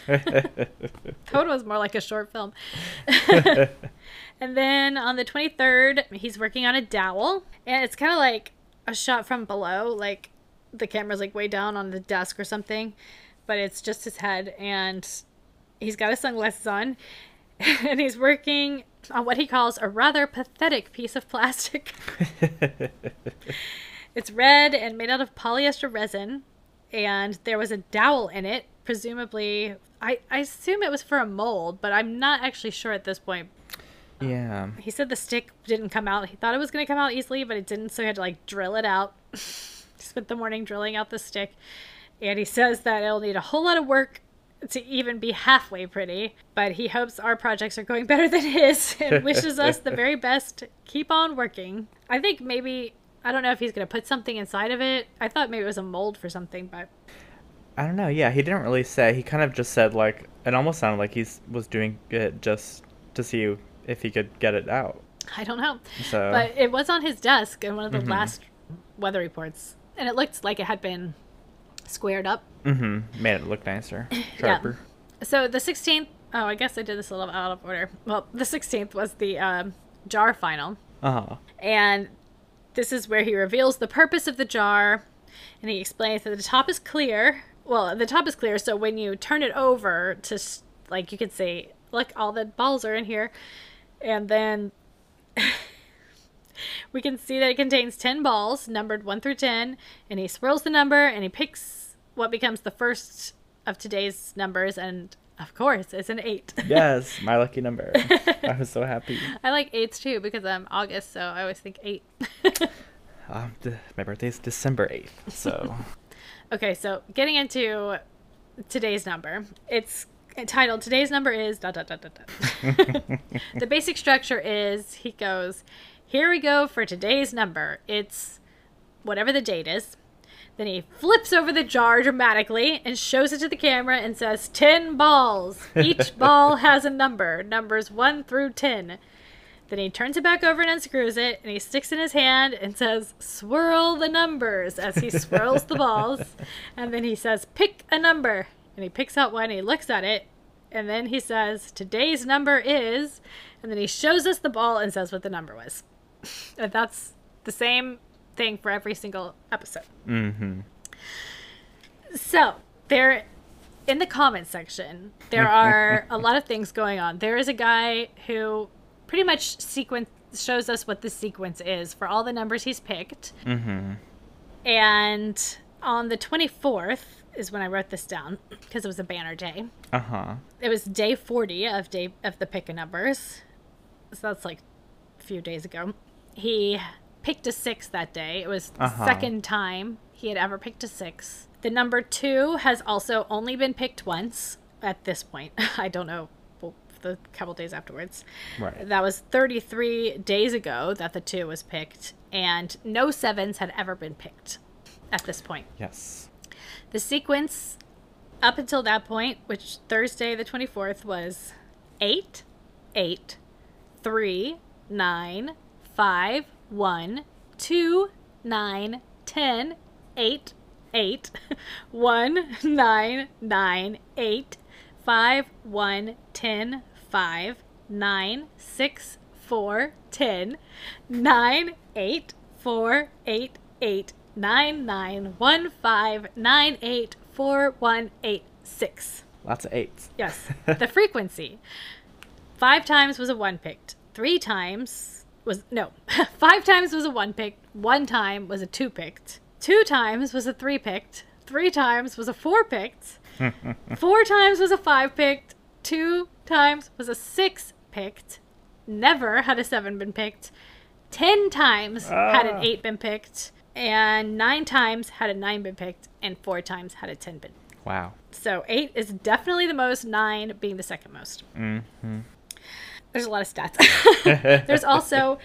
That was more like a short film. [LAUGHS] and then on the 23rd, he's working on a dowel. And it's kind of like a shot from below. Like the camera's like way down on the desk or something. But it's just his head. And he's got his sunglasses on. [LAUGHS] And he's working on what he calls a rather pathetic piece of plastic. [LAUGHS] It's red and made out of polyester resin, and there was a dowel in it. Presumably, I, I assume it was for a mold, but I'm not actually sure at this point. Um, yeah. He said the stick didn't come out. He thought it was going to come out easily, but it didn't, so he had to like drill it out. [LAUGHS] Spent the morning drilling out the stick, and he says that it'll need a whole lot of work to even be halfway pretty. But he hopes our projects are going [LAUGHS] better than his, and wishes us the very [LAUGHS] best. Keep on working. I think maybe I don't know if he's going to put something inside of it. I thought maybe it was a mold for something, but I don't know. Yeah, he didn't really say. He kind of just said like it almost sounded like he was doing it just to see if he could get it out. I don't know. So But it was on his desk in one of the Mhm. last weather reports, and it looked like it had been squared up. mm-hmm, made it look nicer, [LAUGHS] sharper. So the 16th, oh, I guess I did this a little out of order. Well, the 16th was the um, jar final. Uh huh. And this is where he reveals the purpose of the jar. And he explains that the top is clear. Well, the top is clear, so when you turn it over to, like, you could say, look, all the balls are in here. And then [LAUGHS] we can see that it contains 10 balls, numbered 1 through 10. And he swirls the number and he picks what becomes the first of today's numbers. And Of course, it's an eight. [LAUGHS] Yes, my lucky number. [LAUGHS] I was so happy. I like eights too because I'm August, so I always think eight. Um, my birthday's December 8th, so. Okay, so getting into today's number, it's titled Today's Number is. Dot, dot, dot, dot, dot. [LAUGHS] the basic structure is he goes, Here we go for today's number. It's whatever the date is. Then he flips over the jar dramatically and shows it to the camera and says 10 balls. Each [LAUGHS] ball has a number, numbers 1 through 10. Then he turns it back over and unscrews it, and he sticks it in his hand and says, Swirl the numbers as he swirls the balls. [LAUGHS] And then he says, Pick a number. And he picks out one, and he looks at it, and then he says, Today's number is. And then he shows us the ball and says what the number was. and that's the same thing for every single episode. Mm-hmm. So, there in the comments section, there [LAUGHS] are a lot of things going on. There is a guy who pretty much sequence shows us what the sequence is for all the numbers he's picked. Mm-hmm. And on the 24th is when I wrote this down because it was a banner day. Uh-huh. It was day 40 of day of the pick of numbers. So that's like a few days ago. He picked a 6 that day. It was Uh-huh. second time he had ever picked a 6. The number 2 has also only been picked once at this point. [LAUGHS] I don't know the couple days afterwards. Right. That was 33 days ago that the 2 was picked and no 7s had ever been picked at this point. Yes. The sequence up until that point, which Thursday the 24th was 8, 8, 3, 9, 5, 1, 2, 9, 10, 8, 8, [LAUGHS] 1, 9, 9, 8, 5, 1, 10, 5, 9, 6, 4, 10, 9, 8, 4, 8, 8, 9, 9, 1, 5, 9, 8, 4, 1, 8, 6. Lots of eights. Yes. [LAUGHS] the frequency. Five times was a one picked. Three times was no. [LAUGHS] Five times was a one picked. One time was a two picked. Two times was a three picked. Three times was a four picked. [LAUGHS] Four times was a five picked. Two times was a six picked. Never had a seven been picked. Ten times had an Ah. eight been picked. And nine times had a nine been picked. And four times had a ten been Wow. so eight is definitely the most, nine being the second most. Mm-hmm. There's a lot of stats. [LAUGHS] There's also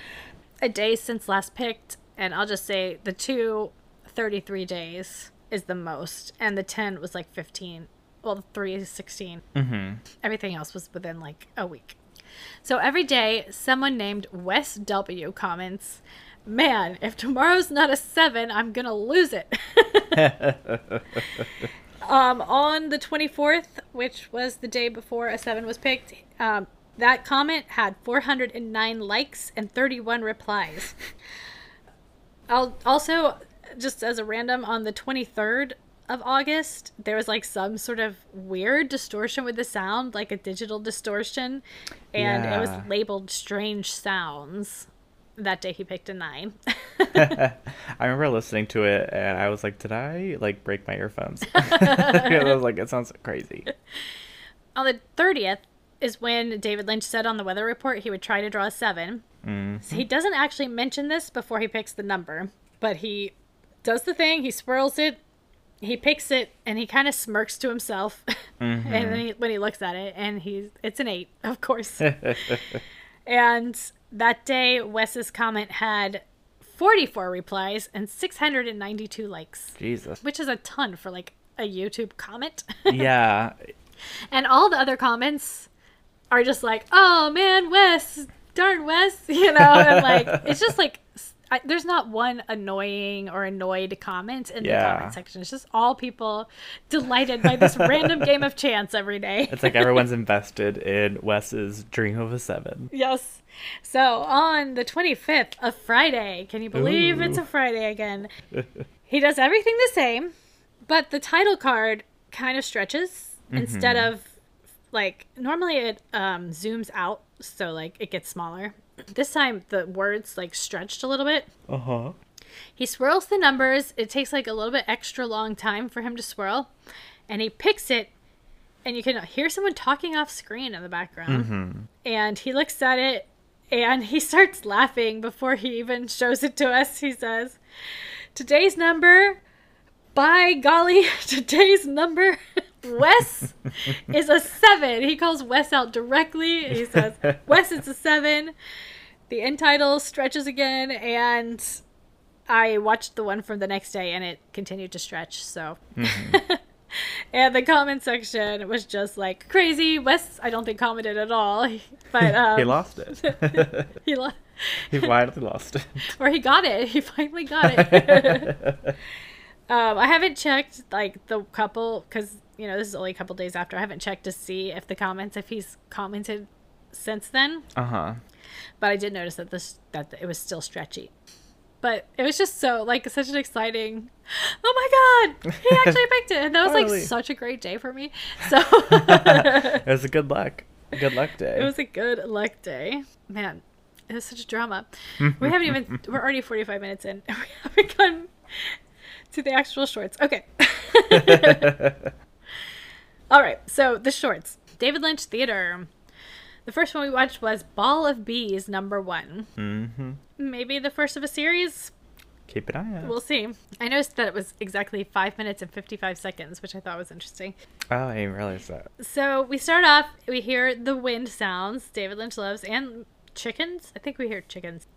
a day since last picked, and I'll just say the two 33 days is the most, and the 10 was like 15. Well, the three is 16. Mm-hmm. Everything else was within like a week. So every day, someone named Wes W comments, Man, if tomorrow's not a seven, I'm gonna lose it. [LAUGHS] um, on the 24th, which was the day before a seven was picked, um, that comment had 409 likes and 31 replies. I'll also, just as a random, on the 23rd of August, there was like some sort of weird distortion with the sound, like a digital distortion, and it was labeled strange sounds. That day he picked a nine. [LAUGHS] [LAUGHS] I remember listening to it and I was like, did I like break my earphones? [LAUGHS] I was like, it sounds crazy. on the 30th is when David Lynch said on the weather report he would try to draw a seven. Mm. So he doesn't actually mention this before he picks the number, but he does the thing, he swirls it, he picks it, and he kind of smirks to himself. [LAUGHS] and mm-hmm. then he, when he looks at it, and he's it's an eight, of course. [LAUGHS] and that day, Wes's comment had 44 replies and 692 likes, Jesus. which is a ton for like a YouTube comment. [LAUGHS] Yeah. And all the other comments are just like, "Oh man, Wes, darn Wes," you know, and like it's just like I there's not one annoying or annoyed comment in the comment section. It's just all people delighted by this random game of chance every day. It's like everyone's [LAUGHS] invested in Wes's dream of a seven. Yes. So on the 25th of Friday, can you believe it's a Friday again? [LAUGHS] he does everything the same, but the title card kind of stretches instead of like normally it um, zooms out, so like it gets smaller. This time the words like stretched a little bit. Uh huh. He swirls the numbers. It takes like a little bit extra long time for him to swirl. And he picks it and you can hear someone talking off screen in the background. hmm And he looks at it and he [LAUGHS] starts laughing before he even shows it to us. He says, Today's number, by golly, [LAUGHS] today's number, [LAUGHS] Wes is a seven. He calls Wes out directly. He says, [LAUGHS] Wes it's a seven. The end title stretches again, and I watched the one from the next day and it continued to stretch. So. [LAUGHS] And the comment section was just like crazy. Wes, I don't think commented at all, but [LAUGHS] um, he lost it. He lo- he widely lost it. or he got it. He finally got it. um, I haven't checked like the couple because you know this is only a couple days after. I haven't checked to see if the comments if he's commented since then. Uh huh. But I did notice that this that it was still stretchy. But it was just so like such an exciting. Oh my god, he [LAUGHS] actually picked it, and that was like such a great day for me. [LAUGHS] So It was a good luck. Good luck day. It was a good luck day. Man, it was such a drama. we haven't even, we're already 45 minutes in. and [LAUGHS] We haven't gotten to the actual shorts. Okay. All right. So the shorts David Lynch Theater. The first one we watched was Ball of Bees, number one. hmm Maybe the first of a series. Keep an eye out. We'll see. I noticed that it was exactly five minutes and 55 seconds, which I thought was interesting. oh, I didn't realize that. So we start off, we hear the wind sounds David Lynch loves and chickens. I think we hear chickens.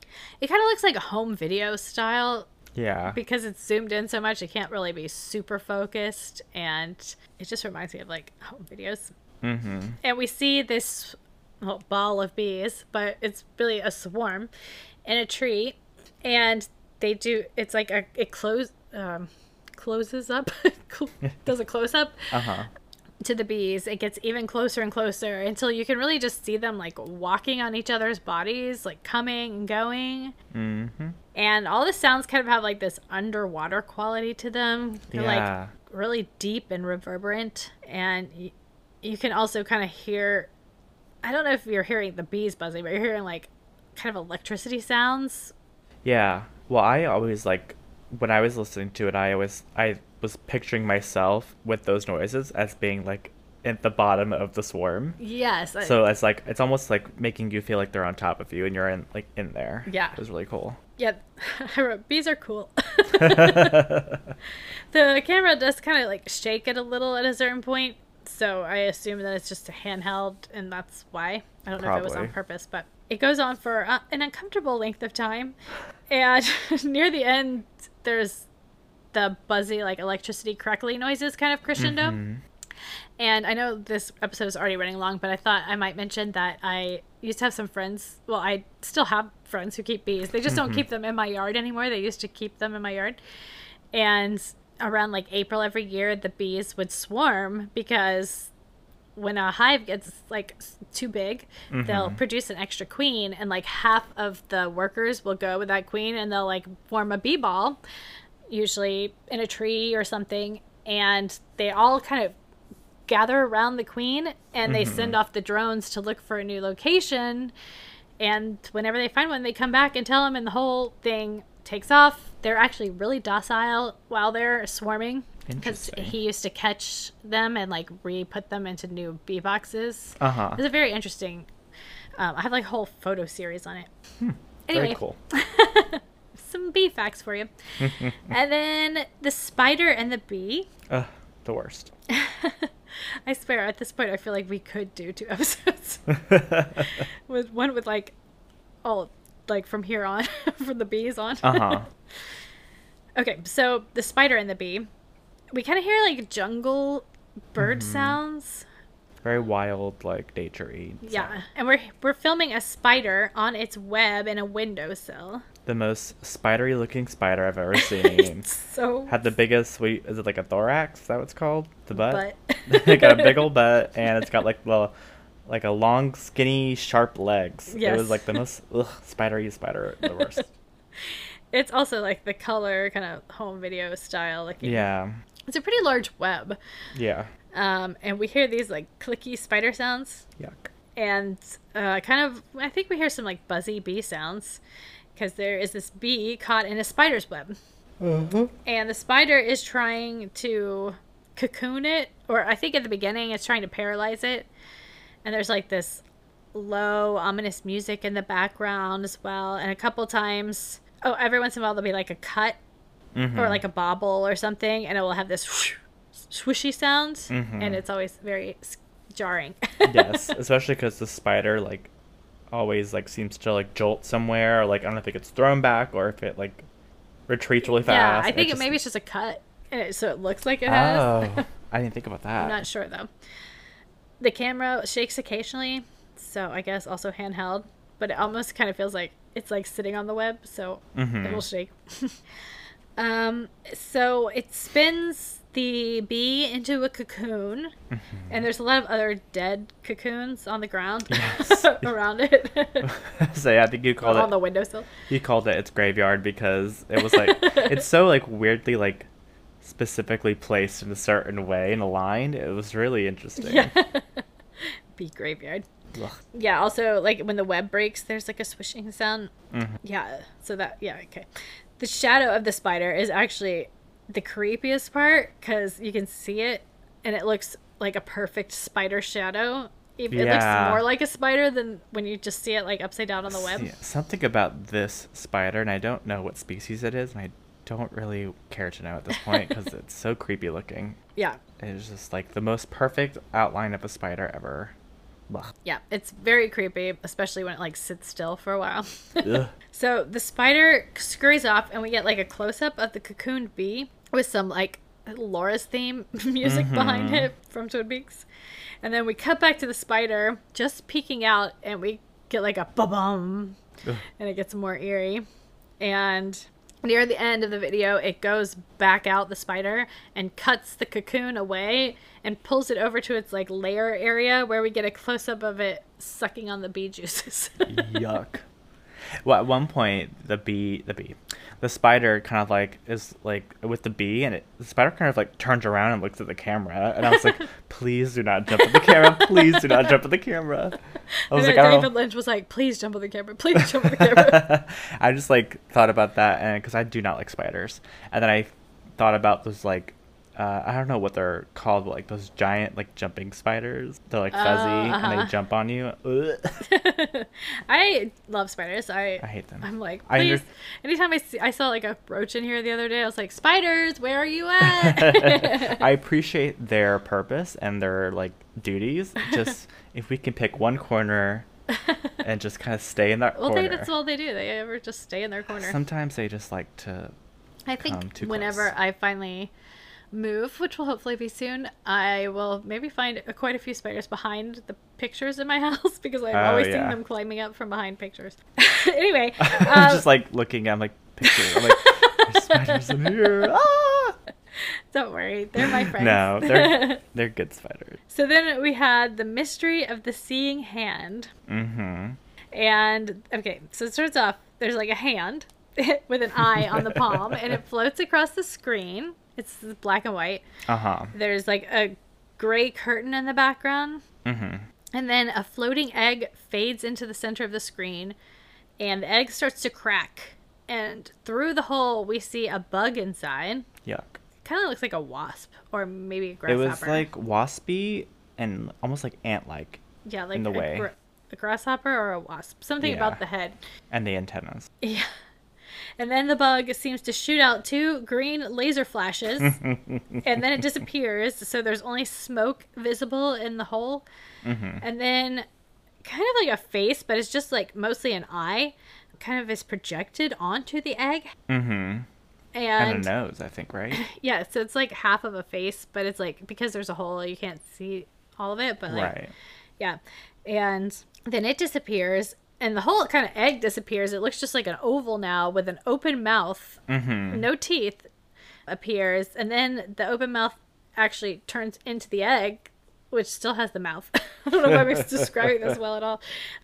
It kind of looks like a home video style Yeah. because it's zoomed in so much, it can't really be super focused. And it just reminds me of like home videos. hmm And we see this well, ball of bees, but it's really a swarm in a tree. And they do, it's like a, it close, um, closes up, [LAUGHS] does a close up Uh huh. To the bees, it gets even closer and closer until you can really just see them like walking on each other's bodies, like coming and going. hmm And all the sounds kind of have like this underwater quality to them. They're Yeah. like really deep and reverberant. And y- you can also kind of hear, I don't know if you're hearing the bees buzzing, but you're hearing like kind of electricity sounds. Yeah. Well, I always like when I was listening to it. I always I was picturing myself with those noises as being like at the bottom of the swarm. Yes. I- So it's like it's almost like making you feel like they're on top of you and you're in like in there. Yeah. It was really cool. Yeah, [LAUGHS] I wrote bees are cool. [LAUGHS] the camera does kind of like shake it a little at a certain point, so I assume that it's just a handheld, and that's why. I don't know if it was on purpose, but it goes on for uh, an uncomfortable length of time, and [LAUGHS] near the end, there's the buzzy like electricity crackly noises kind of crescendo. Mhm. And I know this episode is already running long, but I thought I might mention that I used to have some friends. Well, I still have friends who keep bees. They just don't keep them in my yard anymore. They used to keep them in my yard. And around like April every year, the bees would swarm because when a hive gets like too big, they'll produce an extra queen, and like half of the workers will go with that queen, and they'll like form a bee ball, usually in a tree or something, and they all kind of gather around the queen and they send off the drones to look for a new location. And whenever they find one, they come back and tell them, and the whole thing takes off. They're actually really docile while they're swarming because he used to catch them and like re-put them into new bee boxes. Uh huh. It's a very interesting. Um, I have like a whole photo series on it. Anyway, Very cool. [LAUGHS] some bee facts for you. [LAUGHS] and then the spider and the bee. Ugh, the worst. [LAUGHS] I swear, at this point, I feel like we could do two [LAUGHS] episodes with one with like, all like from here on, from the bees on. Uh huh. okay, so the spider and the bee, we kind of hear like jungle bird Mm-hmm. sounds. Very wild, like nature-y. Yeah, and we're we're filming a spider on its web in a windowsill. The most spidery-looking spider I've ever [LAUGHS] seen. So, Had the biggest. Wait, is it like a thorax? Is that what it's called? The butt. but it [LAUGHS] got a big old [LAUGHS] butt, and it's got like the like a long, skinny, sharp legs. It was like the most ugh, spidery spider, the worst. it's also like the color kind of home video style. Like yeah, it's a pretty large web. yeah. Um, and we hear these like clicky spider sounds. Yuck. And uh, kind of i think we hear some like buzzy bee sounds because there is this bee caught in a spider's web Uh-huh. and the spider is trying to cocoon it, or I think at the beginning it's trying to paralyze it. And there's like this low, ominous music in the background as well. And a couple times, oh, every once in a while there'll be like a cut Mhm. or like a bobble or something, and it will have this whoosh, swishy sound, Mhm. and it's always very jarring. [LAUGHS] yes, [LAUGHS] especially because the spider like always like seems to like jolt somewhere, or like I don't know if it gets thrown back or if it like retreats really fast. yeah. I think it, just- maybe it's just a cut, and it, so it looks like it has. Oh, [LAUGHS] I didn't think about that. I'm not sure though. The camera shakes occasionally, so I guess also handheld, but it almost kind of feels like it's like sitting on the web, so Mhm. it will shake. um, so it spins the bee into a cocoon, and there's a lot of other dead cocoons on the ground Yes. [LAUGHS] around it, [LAUGHS] so yeah, I think you called on it. On the windowsill. You called it its graveyard because it was like [LAUGHS] it's so like weirdly like specifically placed in a certain way and aligned. It was really interesting. Yeah. Bee graveyard. Ugh. Yeah, also like when the web breaks, there's like a swishing sound. Mhm. Yeah, so that yeah, okay. The shadow of the spider is actually the creepiest part because you can see it and it looks like a perfect spider shadow. It, it looks more like a spider than when you just see it like upside down on the web. Yeah, something about this spider, and I don't know what species it is, and I don't really care to know at this point [LAUGHS] because it's so creepy looking. Yeah, It's just like the most perfect outline of a spider ever. Ugh. yeah, it's very creepy, especially when it like sits still for a while. [LAUGHS] So the spider scurries off, and we get like a close up of the cocooned bee with some like Laura's theme [LAUGHS] music behind Mhm. it from Twin Peaks. And then we cut back to the spider just peeking out, and we get like a ba bum, and it gets more eerie. And near the end of the video, it goes back out the spider and cuts the cocoon away and pulls it over to its like layer area where we get a close up of it sucking on the bee juices. [LAUGHS] Yuck. Well, at one point, the bee, the bee, the spider kind of like is like with the bee, and it, the spider kind of like turns around and looks at the camera, and I was like, [LAUGHS] "Please do not jump at the camera! Please do not jump at the camera!" [LAUGHS] I was and like, then "I David. Lynch was like, "Please jump at the camera! Please [LAUGHS] jump at the camera!" I just like thought about that, and because I do not like spiders, and then I thought about those like. Uh, I don't know what they're called, but like those giant like jumping spiders. They're like fuzzy and uh-huh. they jump on you. [LAUGHS] I love spiders. I I hate them. I'm like, I please. under- Anytime I see, I saw like a roach in here the other day. I was like, spiders, where are you at? [LAUGHS] I [LAUGHS] appreciate their purpose and their like duties. Just if we can pick one corner and just kind of stay in that well, corner. they, that's all they do. They ever just stay in their corner. Sometimes they just like to. I think whenever close. I finally move, which will hopefully be soon, I will maybe find quite a few spiders behind the pictures in my [LAUGHS] house because I'm Oh, always seeing yeah. them climbing up from behind pictures. [LAUGHS] anyway, [LAUGHS] I'm um, just like looking at like pictures. I'm like, there's spiders in here. Ah! don't worry, they're my friends. No, they're they're good spiders. So then we had the mystery of the seeing hand. Mm-hmm. And okay, so it starts off there's like a hand with an eye on the palm and it floats across the screen. It's black and white. Uh huh. There's like a gray curtain in the background. Mm-hmm. And then a floating egg fades into the center of the screen and the egg starts to crack. And through the hole, we see a bug inside. Yuck. Kind of looks like a wasp or maybe a grasshopper. It was like waspy and almost like ant-like, yeah, like in the a, way. gra- a grasshopper or a wasp. Something Yeah. about the head. and the antennas. Yeah. And then the bug seems to shoot out two green laser flashes [LAUGHS] and then it disappears. So there's only smoke visible in the hole. Mm-hmm. And then kind of like a face, but it's just like mostly an eye, kind of is projected onto the egg. Mm-hmm. And, And a nose, I think, right? [LAUGHS] yeah, so it's like half of a face, but it's like because there's a hole, you can't see all of it. But like, right. yeah. And then it disappears. And the whole kind of egg disappears. It looks just like an oval now with an open mouth. Mm-hmm. no teeth appears. And then the open mouth actually turns into the egg which still has the mouth. [LAUGHS] I don't know if i'm describing this well at all.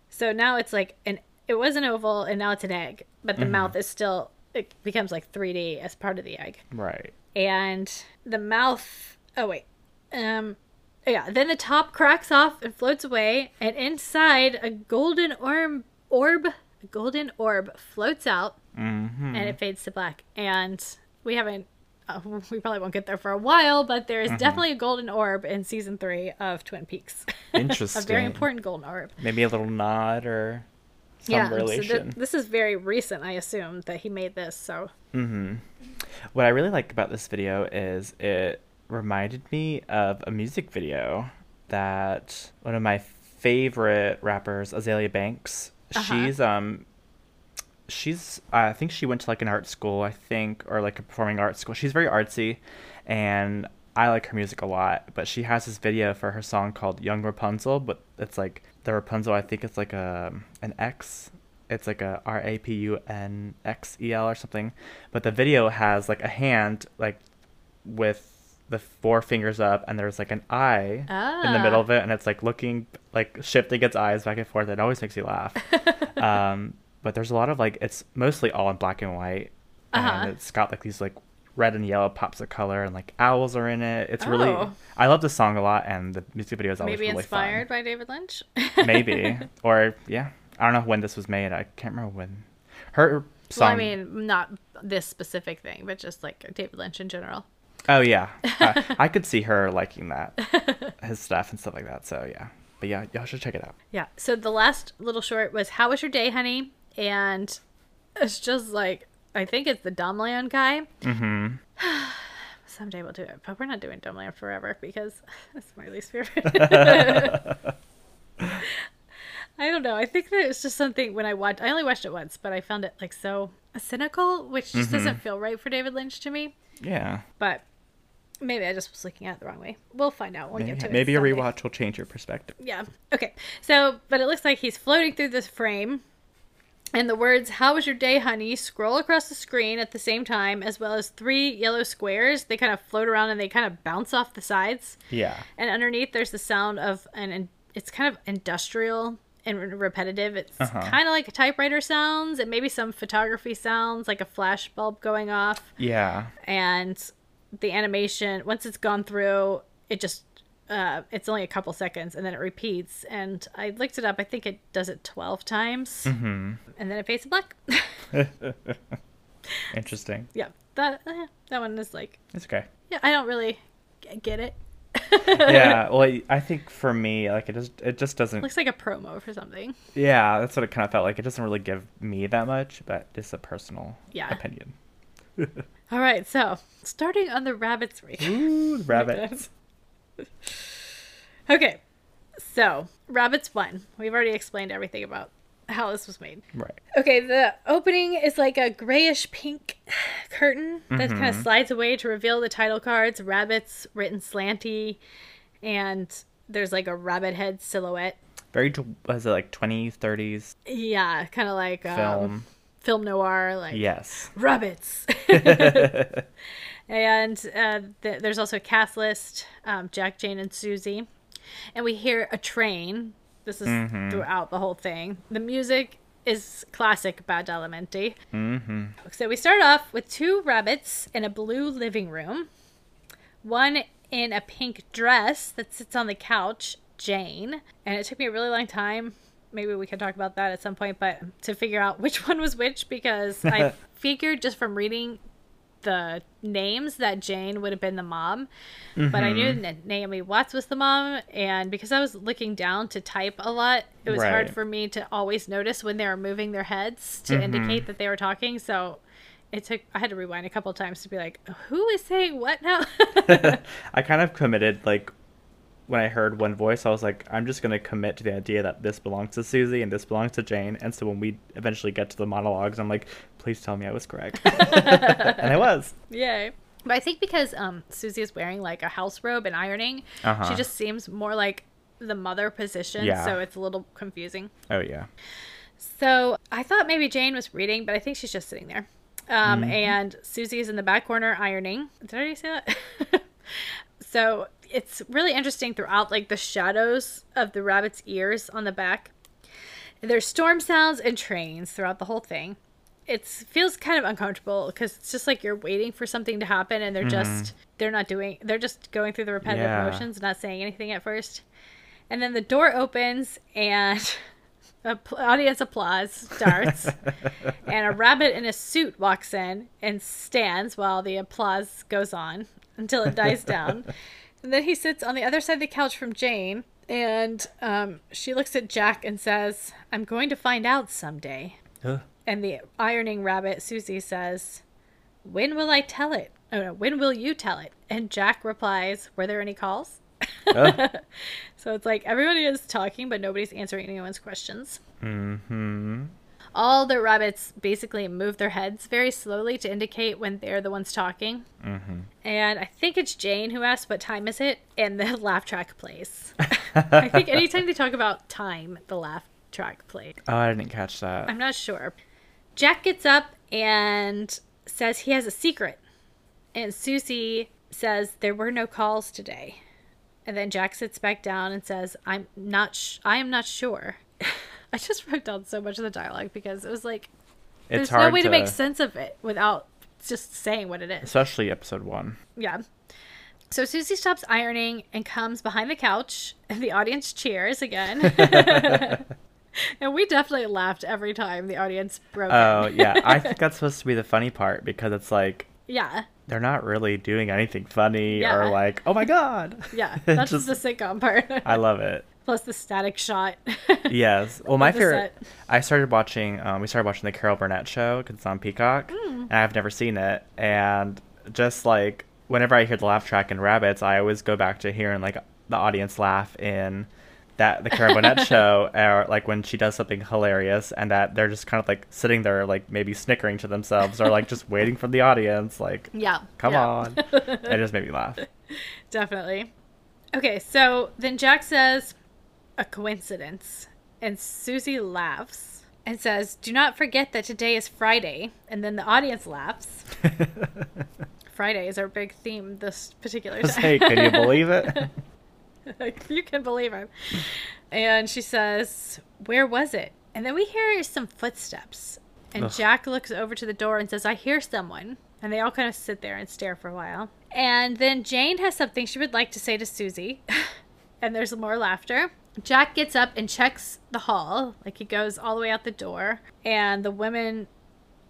So now it's like an it was an oval and now it's an egg but the mouth is still it becomes like 3d as part of the egg. Right. and the mouth oh wait. Um yeah then the top cracks off and floats away and inside a golden orb orb a golden orb floats out Mm-hmm. and it fades to black. And we haven't uh, [LAUGHS] we probably won't get there for a while, but there is Mm-hmm. definitely a golden orb in season three of Twin Peaks. Interesting. [LAUGHS] a very important golden orb. Maybe a little nod or some yeah, so relation. th- this is very recent, I assume, that he made this. So What I really like about this video is it reminded me of a music video that one of my favorite rappers, Azealia Banks, Uh-huh. she's um she's I think she went to like an art school, I think, or like a performing arts school. She's very artsy and I like her music a lot, but she has this video for her song called Young Rapunzel, but it's like the Rapunzel I think it's like a an X it's like a R A P U N X E L or something. But the video has like a hand like with the four fingers up and there's like an eye in the middle Ah. of it and it's like looking like shifting its eyes back and forth. It always makes you laugh. [LAUGHS] um, but there's a lot of like it's mostly all in black and white. Uh-huh. And it's got like these like red and yellow pops of color and like owls are in it. It's really Oh. I love the song a lot and the music video is always maybe really inspired fun by David Lynch. [LAUGHS] maybe [LAUGHS] or yeah i don't know when this was made i can't remember when her song well, I mean, not this specific thing, but just like David Lynch in general. Oh yeah uh, [LAUGHS] i could see her liking that his stuff and stuff like that so yeah but yeah y'all should check it out Yeah. So the last little short was "How was your day, honey?" and it's just like I think it's the Dumbland guy. mm-hmm [SIGHS] Someday we'll do it, but we're not doing Dumbland forever because [LAUGHS] that's my least favorite. [LAUGHS] I don't know. I think that it's just something when I watched. I only watched it once, but I found it like so cynical, which just doesn't feel right for David Lynch to me. yeah But maybe I just was looking at it the wrong way. We'll find out when we maybe, get to it. maybe a rewatch will change your perspective Yeah. Okay. So, but it looks like he's floating through this frame. And the words, How was your day, honey? scroll across the screen at the same time, as well as three yellow squares. They kind of float around and they kind of bounce off the sides. yeah And underneath, there's the sound of an, it's kind of industrial and repetitive. It's Uh-huh. kind of like a typewriter sounds and maybe some photography sounds, like a flash bulb going off yeah and the animation once it's gone through it just uh, it's only a couple seconds and then it repeats. And i looked it up i think it does it 12 times. Mm-hmm. And then it fades to black. [LAUGHS] Interesting. Yeah that eh, that one is like it's okay. yeah i don't really g- get it. [LAUGHS] Yeah [LAUGHS] well i think for me like it just it just doesn't looks like a promo for something. Yeah that's what it kind of felt like. It doesn't really give me that much but it's a personal Yeah. opinion all right so starting on the rabbits week Ooh, rabbits [LAUGHS] okay so rabbits one. We've already explained everything about how this was made. Right. Okay, the opening is like a grayish pink curtain that kind of Mm-hmm. slides away to reveal the title cards, rabbits written slanty, and there's like a rabbit head silhouette. very was it like 20s 30s Yeah, kind of like um, film noir, like yes rabbits. [LAUGHS] and uh, th- there's also a cast list um, Jack, Jane, and Susie. And we hear a train. This is Mm-hmm. throughout the whole thing. The music is classic Badalamenti. mm-hmm So we start off with two rabbits in a blue living room. One in a pink dress that sits on the couch, Jane. And it took me a really long time. Maybe we can talk about that at some point, but to figure out which [LAUGHS] one was which because I [LAUGHS] figured just from reading the names that Jane would have been the mom, but I knew mm-hmm. that Naomi Watts was the mom, and because I was looking down to type a lot, it was hard for me to always notice when they were moving their heads to mm-hmm. indicate that they were talking. So it took I had to rewind a couple times to be like, who is saying what now? [LAUGHS] I kind of committed like when I heard one voice, I was like, I'm just gonna commit to the idea that this belongs to Susie and this belongs to Jane. And so when we eventually get to the monologues, I'm like, please tell me I was correct, [LAUGHS] and I was. Yay. But I think because um, Susie is wearing like a house robe and ironing, Uh-huh. she just seems more like the mother position. Yeah. So it's a little confusing. Oh yeah. So I thought maybe Jane was reading, but I think she's just sitting there. Um, And Susie is in the back corner ironing. Did I already say that? [LAUGHS] so it's really interesting throughout, like the shadows of the rabbit's ears on the back. There's storm sounds and trains throughout the whole thing. It feels kind of uncomfortable because it's just like you're waiting for something to happen and they're just mm-hmm. they're not doing they're just going through the repetitive Yeah. motions, not saying anything at first. And then the door opens and [LAUGHS] audience applause starts, [LAUGHS] and a rabbit in a suit walks in and stands while the applause goes on until it dies down. [LAUGHS] And then he sits on the other side of the couch from Jane, and um, she looks at Jack and says, I'm going to find out someday. Ugh. And the ironing rabbit, Susie, says, When will I tell it? Oh, no, when will you tell it? And Jack replies, Were there any calls? Ugh. [LAUGHS] So it's like everybody is talking, but nobody's answering anyone's questions. mm-hmm. All the rabbits basically move their heads very slowly to indicate when they're the ones talking. Mm-hmm. And I think it's Jane who asks, What time is it? And the [LAUGHS] laugh track plays. [LAUGHS] I think anytime they talk about time, the laugh track plays. Oh, I didn't catch that. I'm not sure. Jack gets up and says he has a secret. And Susie says there were no calls today. And then Jack sits back down and says, "I'm not sh- I am not sure." [LAUGHS] I just wrote down so much of the dialogue because it was like It's there's no way to... make sense of it without just saying what it is. especially episode one. Yeah. So Susie stops ironing and comes behind the couch, and the audience cheers again. [LAUGHS] [LAUGHS] and we definitely laughed every time the audience broke Oh yeah, I think [LAUGHS] that's supposed to be the funny part because it's like yeah, they're not really doing anything funny Yeah. or like, oh my god. yeah. That's just the sitcom part. I love it. Plus the static shot. [LAUGHS] Yes. [LAUGHS] Well, my favorite. set. I started watching. Um, we started watching the Carol Burnett show because it's on Peacock, Hmm. and I've never seen it. And just like whenever I hear the laugh track in Rabbits, I always go back to hearing like the audience laugh in that the Carol Burnett [LAUGHS] show, or like when she does something hilarious, and that they're just kind of like sitting there, like maybe snickering to themselves, or like just waiting for the audience, like, Yeah. come yeah. on. it just made me laugh. Definitely. Okay, so then Jack says a coincidence, and Susie laughs and says, "Do not forget that today is Friday." And then the audience laughs. [LAUGHS] Friday is our big theme this particular time. hey, can you believe it? [LAUGHS] You can believe it. And she says, Where was it? And then we hear some footsteps. And Ugh. Jack looks over to the door and says, I hear someone. And they all kind of sit there and stare for a while. And then Jane has something she would like to say to Susie. [LAUGHS] and there's more laughter. Jack gets up and checks the hall. Like he goes all the way out the door. And the women,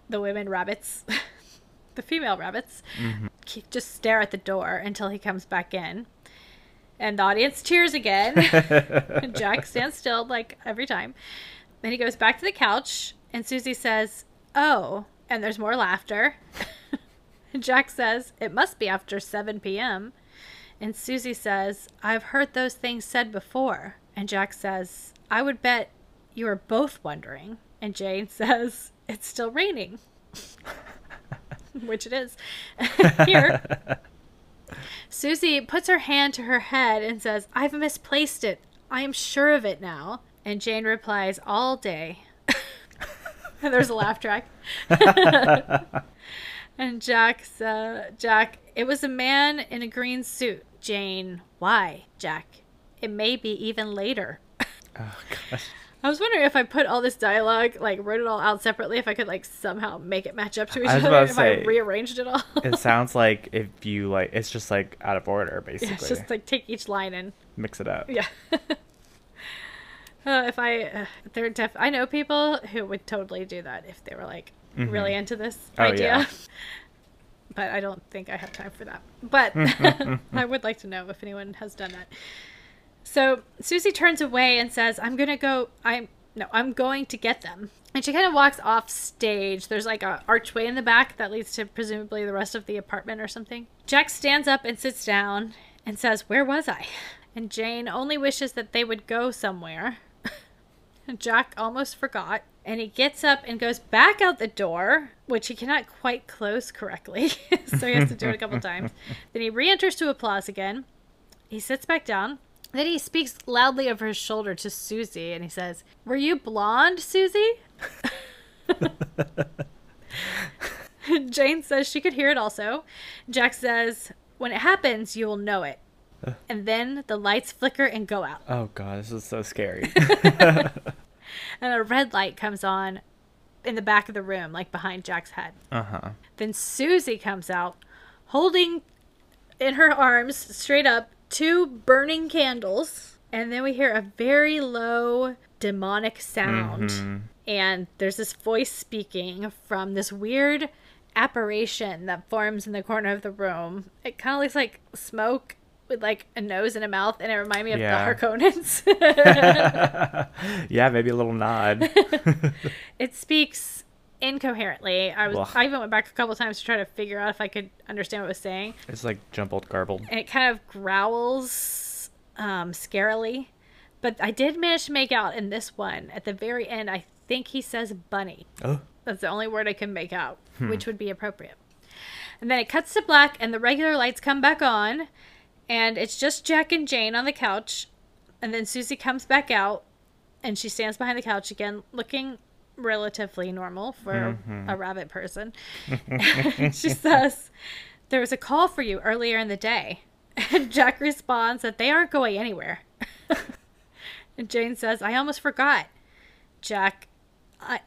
the women rabbits, [LAUGHS] the female rabbits, mm-hmm. keep- just stare at the door until he comes back in. And the audience cheers again. [LAUGHS] and Jack stands still like every time. Then he goes back to the couch, and Susie says, Oh, and there's more laughter. and [LAUGHS] Jack says, It must be after 7 p.m. And Susie says, I've heard those things said before. And Jack says, I would bet you are both wondering. And Jane [LAUGHS] says, It's still raining. Which it is. [LAUGHS] Here. Susie puts her hand to her head and says, I've misplaced it. I am sure of it now. And Jane replies, All day. and [LAUGHS] there's a laugh track. and Jack's, uh, Jack, it was a man in a green suit. Jane, why, Jack? It may be even later. [LAUGHS] oh gosh. I was wondering if I put all this dialogue, like wrote it all out separately, if I could like somehow make it match up to each I was other, about to if I rearranged it all. It [LAUGHS] sounds like if you like, it's just like out of order, yeah, basically. it's just like take each line and Mix it up. Yeah. [LAUGHS] uh, if I, uh, they're def. I know people who would totally do that if they were like really into this Oh, idea. yeah. but I don't think I have time for that. But I would like to know if anyone has done that. So Susie turns away and says, "I'm gonna go. I'm no, I'm going to get them." And she kind of walks off stage. There's like a archway in the back that leads to presumably the rest of the apartment or something. Jack stands up and sits down and says, "Where was I?" And Jane only wishes that they would go somewhere. [LAUGHS] Jack almost forgot. And he gets up and goes back out the door, which he cannot quite close correctly. [LAUGHS] so he has to do it a couple [LAUGHS] times. Then he re enters to applause again. He sits back down. Then he speaks loudly over his shoulder to Susie and he says, Were you blonde, Susie? [LAUGHS] Jane says she could hear it also. Jack says, When it happens, you will know it. And then the lights flicker and go out. Oh god, this is so scary. [LAUGHS] [LAUGHS] And a red light comes on in the back of the room, like behind Jack's head. uh huh. Then Susie comes out, holding in her arms, straight up, two burning candles. And then we hear a very low demonic sound. Mhm. And there's this voice speaking from this weird apparition that forms in the corner of the room. It kind of looks like smoke with like a nose and a mouth, and it reminded me of Yeah. the [LAUGHS] Harkonnens. yeah, maybe a little nod. [LAUGHS] it speaks incoherently. I was Ugh. I even went back a couple times to try to figure out if I could understand what it was saying. it's like jumbled, garbled. and it kind of growls um, scarily. But I did manage to make out in this one at the very end. I think he says bunny. Oh, That's the only word I can make out, which would be appropriate. And then it cuts to black, and the regular lights come back on, and it's just Jack and Jane on the couch. And then Susie comes back out, and she stands behind the couch again, looking relatively normal for mm-hmm. a rabbit person. [LAUGHS] [LAUGHS] she says, There was a call for you earlier in the day. [LAUGHS] And Jack responds that they aren't going anywhere. and Jane says, I almost forgot. Jack, I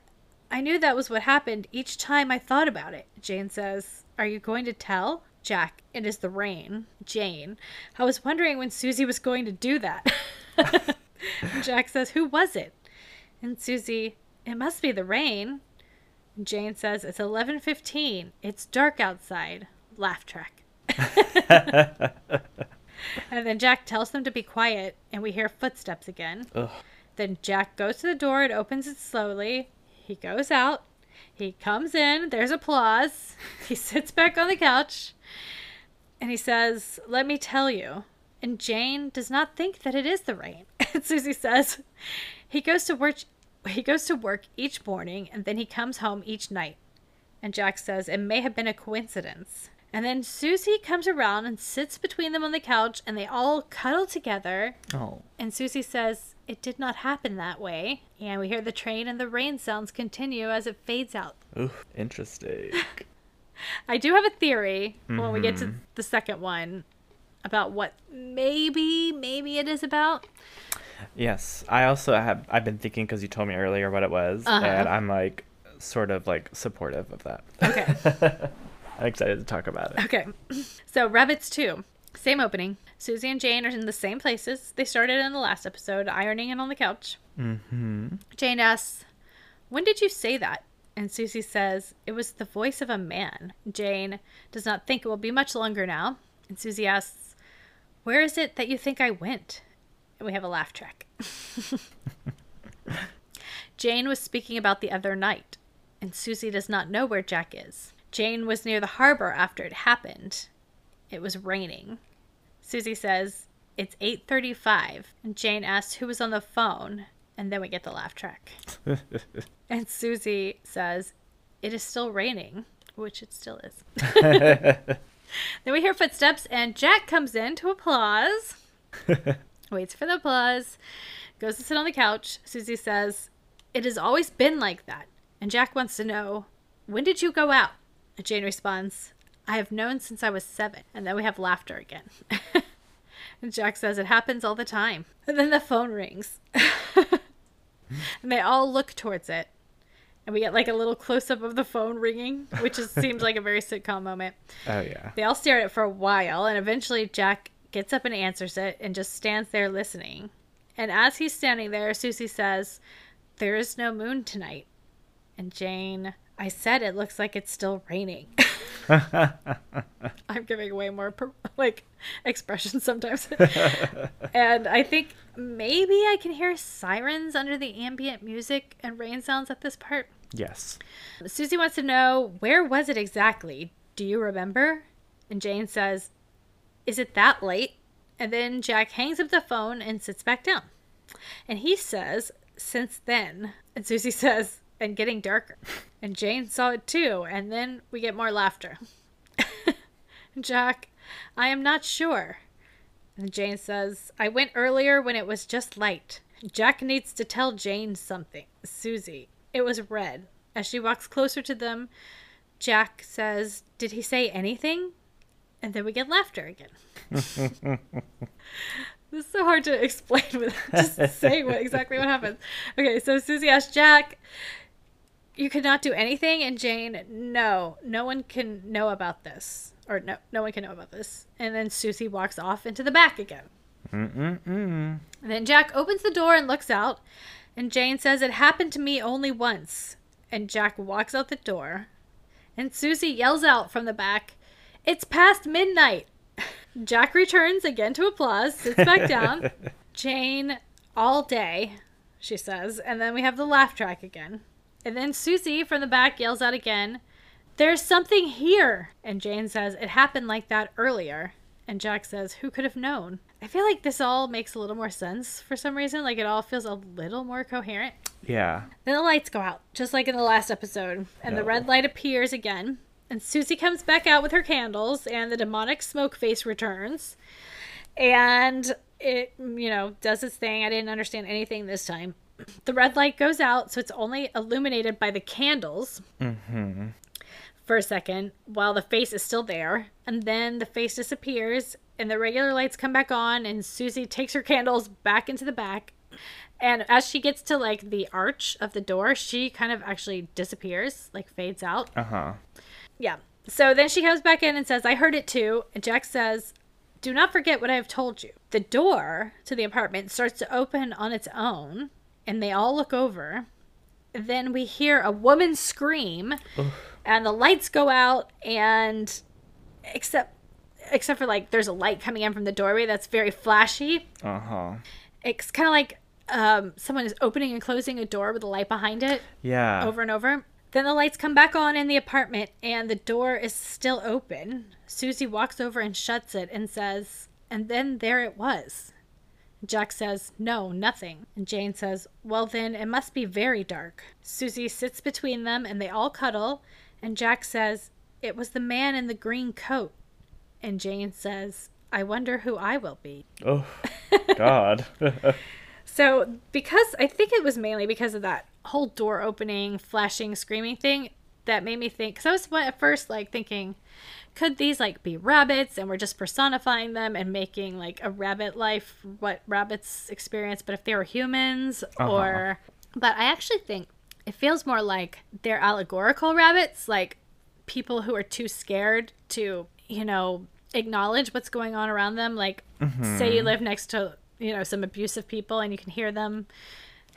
I knew that was what happened each time I thought about it. Jane says, Are you going to tell? Jack, it is the rain. Jane, I was wondering when Susie was going to do that. Jack says, Who was it? And Susie, It must be the rain. Jane says, It's eleven fifteen. It's dark outside. Laugh track. [LAUGHS] and then Jack tells them to be quiet, and we hear footsteps again. ugh. Then Jack goes to the door and opens it slowly. He goes out. He comes in. There's applause. [LAUGHS] He sits back on the couch and he says, Let me tell you. And Jane does not think that it is the rain. [LAUGHS] And Susie says, He goes to work. He goes to work each morning and then he comes home each night. And Jack says, It may have been a coincidence. And then Susie comes around and sits between them on the couch and they all cuddle together. Oh. And Susie says, It did not happen that way. And we hear the train and the rain sounds continue as it fades out. Ooh, interesting. [LAUGHS] I do have a theory when we get to Mhm. the second one about what maybe, maybe it is about. Yes, I also have. I've been thinking because you told me earlier what it was, Uh-huh. and I'm like sort of like supportive of that. Okay. [LAUGHS] I'm excited to talk about it. Okay. So, Rabbits 2. Same opening. Susie and Jane are in the same places they started in the last episode, ironing and on the couch. Mm-hmm. Jane asks, When did you say that? And Susie says, It was the voice of a man. Jane does not think it will be much longer now. And Susie asks, Where is it that you think I went? And we have a laugh track. Jane was speaking about the other night, and Susie does not know where Jack is. Jane was near the harbor after it happened. It was raining. Susie says, It's 8:35, and Jane asks who was on the phone, and then we get the laugh track. [LAUGHS] And Susie says, It is still raining, which it still is. [LAUGHS] then we hear footsteps, and Jack comes in to applause. [LAUGHS] Waits for the applause. Goes to sit on the couch. Susie says, It has always been like that. And Jack wants to know, When did you go out? And Jane responds, I have known since I was seven. And then we have laughter again. [LAUGHS] and Jack says, It happens all the time. And then the phone rings. [LAUGHS] and they all look towards it. And we get like a little close up of the phone ringing, which is, seems like a very sitcom moment. [LAUGHS] oh yeah. They all stare at it for a while, and eventually Jack gets up and answers it and just stands there listening. And as he's standing there, Susie says, There is no moon tonight. And Jane, I said it looks like it's still raining. [LAUGHS] I'm giving way more per- like expressions sometimes. [LAUGHS] and I think maybe I can hear sirens under the ambient music and rain sounds at this part. yes. Susie wants to know where was it exactly? Do you remember? And Jane says, Is it that late? And then Jack hangs up the phone and sits back down. And he says, Since then. And Susie [LAUGHS] says, And getting darker. And Jane saw it too. And then we get more laughter. [LAUGHS] Jack, I am not sure. And Jane says, I went earlier when it was just light. Jack needs to tell Jane something. Susie, it was red. As she walks closer to them, Jack says, Did he say anything? And then we get laughter again. [LAUGHS] this is so hard to explain [LAUGHS] without just saying what exactly what happens. Okay, so Susie asks Jack, You could not do anything? And Jane, No, no one can know about this. Or no, no one can know about this. And then Susie walks off into the back again. Mm-mm-mm. And then Jack opens the door and looks out, and Jane says, It happened to me only once. And Jack walks out the door, and Susie yells out from the back, It's past midnight. Jack returns again to applause, sits back down. [LAUGHS] Jane, all day, she says, and then we have the laugh track again. And then Susie from the back yells out again, There's something here. And Jane says, It happened like that earlier. And Jack says, Who could have known? I feel like this all makes a little more sense for some reason. Like it all feels a little more coherent. Yeah. Then the lights go out, just like in the last episode. And the red light appears again. And Susie comes back out with her candles, and the demonic smoke face returns. And it, you know, does its thing. I didn't understand anything this time. [CLEARS THROAT] The red light goes out, so it's only illuminated by the candles Mm-hmm. for a second while the face is still there. And then the face disappears, and the regular lights come back on, and Susie takes her candles back into the back. And as she gets to like the arch of the door, she kind of actually disappears, like fades out. Uh-huh. Yeah. So then she comes back in and says, I heard it too. And Jack says, Do not forget what I have told you. The door to the apartment starts to open on its own, and they all look over. Then we hear a woman scream, and the lights go out, and except except for like there's a light coming in from the doorway that's very flashy. Uh-huh. It's kind of like um, someone is opening and closing a door with a light behind it Yeah. over and over. Then the lights come back on in the apartment and the door is still open. Susie walks over and shuts it and says, And then there it was. Jack says, No, nothing. And Jane says, Well, then it must be very dark. Susie sits between them and they all cuddle. And Jack says, It was the man in the green coat. And Jane says, I wonder who I will be. Oh, God. [LAUGHS] So, because I think it was mainly because of that whole door opening, flashing, screaming thing that made me think. Because I was at first like thinking, could these like be rabbits and we're just personifying them and making like a rabbit life what rabbits experience? But if they were humans, Uh-huh. or. But I actually think it feels more like they're allegorical rabbits, like people who are too scared to, you know, acknowledge what's going on around them. Like, say you live next to, you know, some abusive people and you can hear them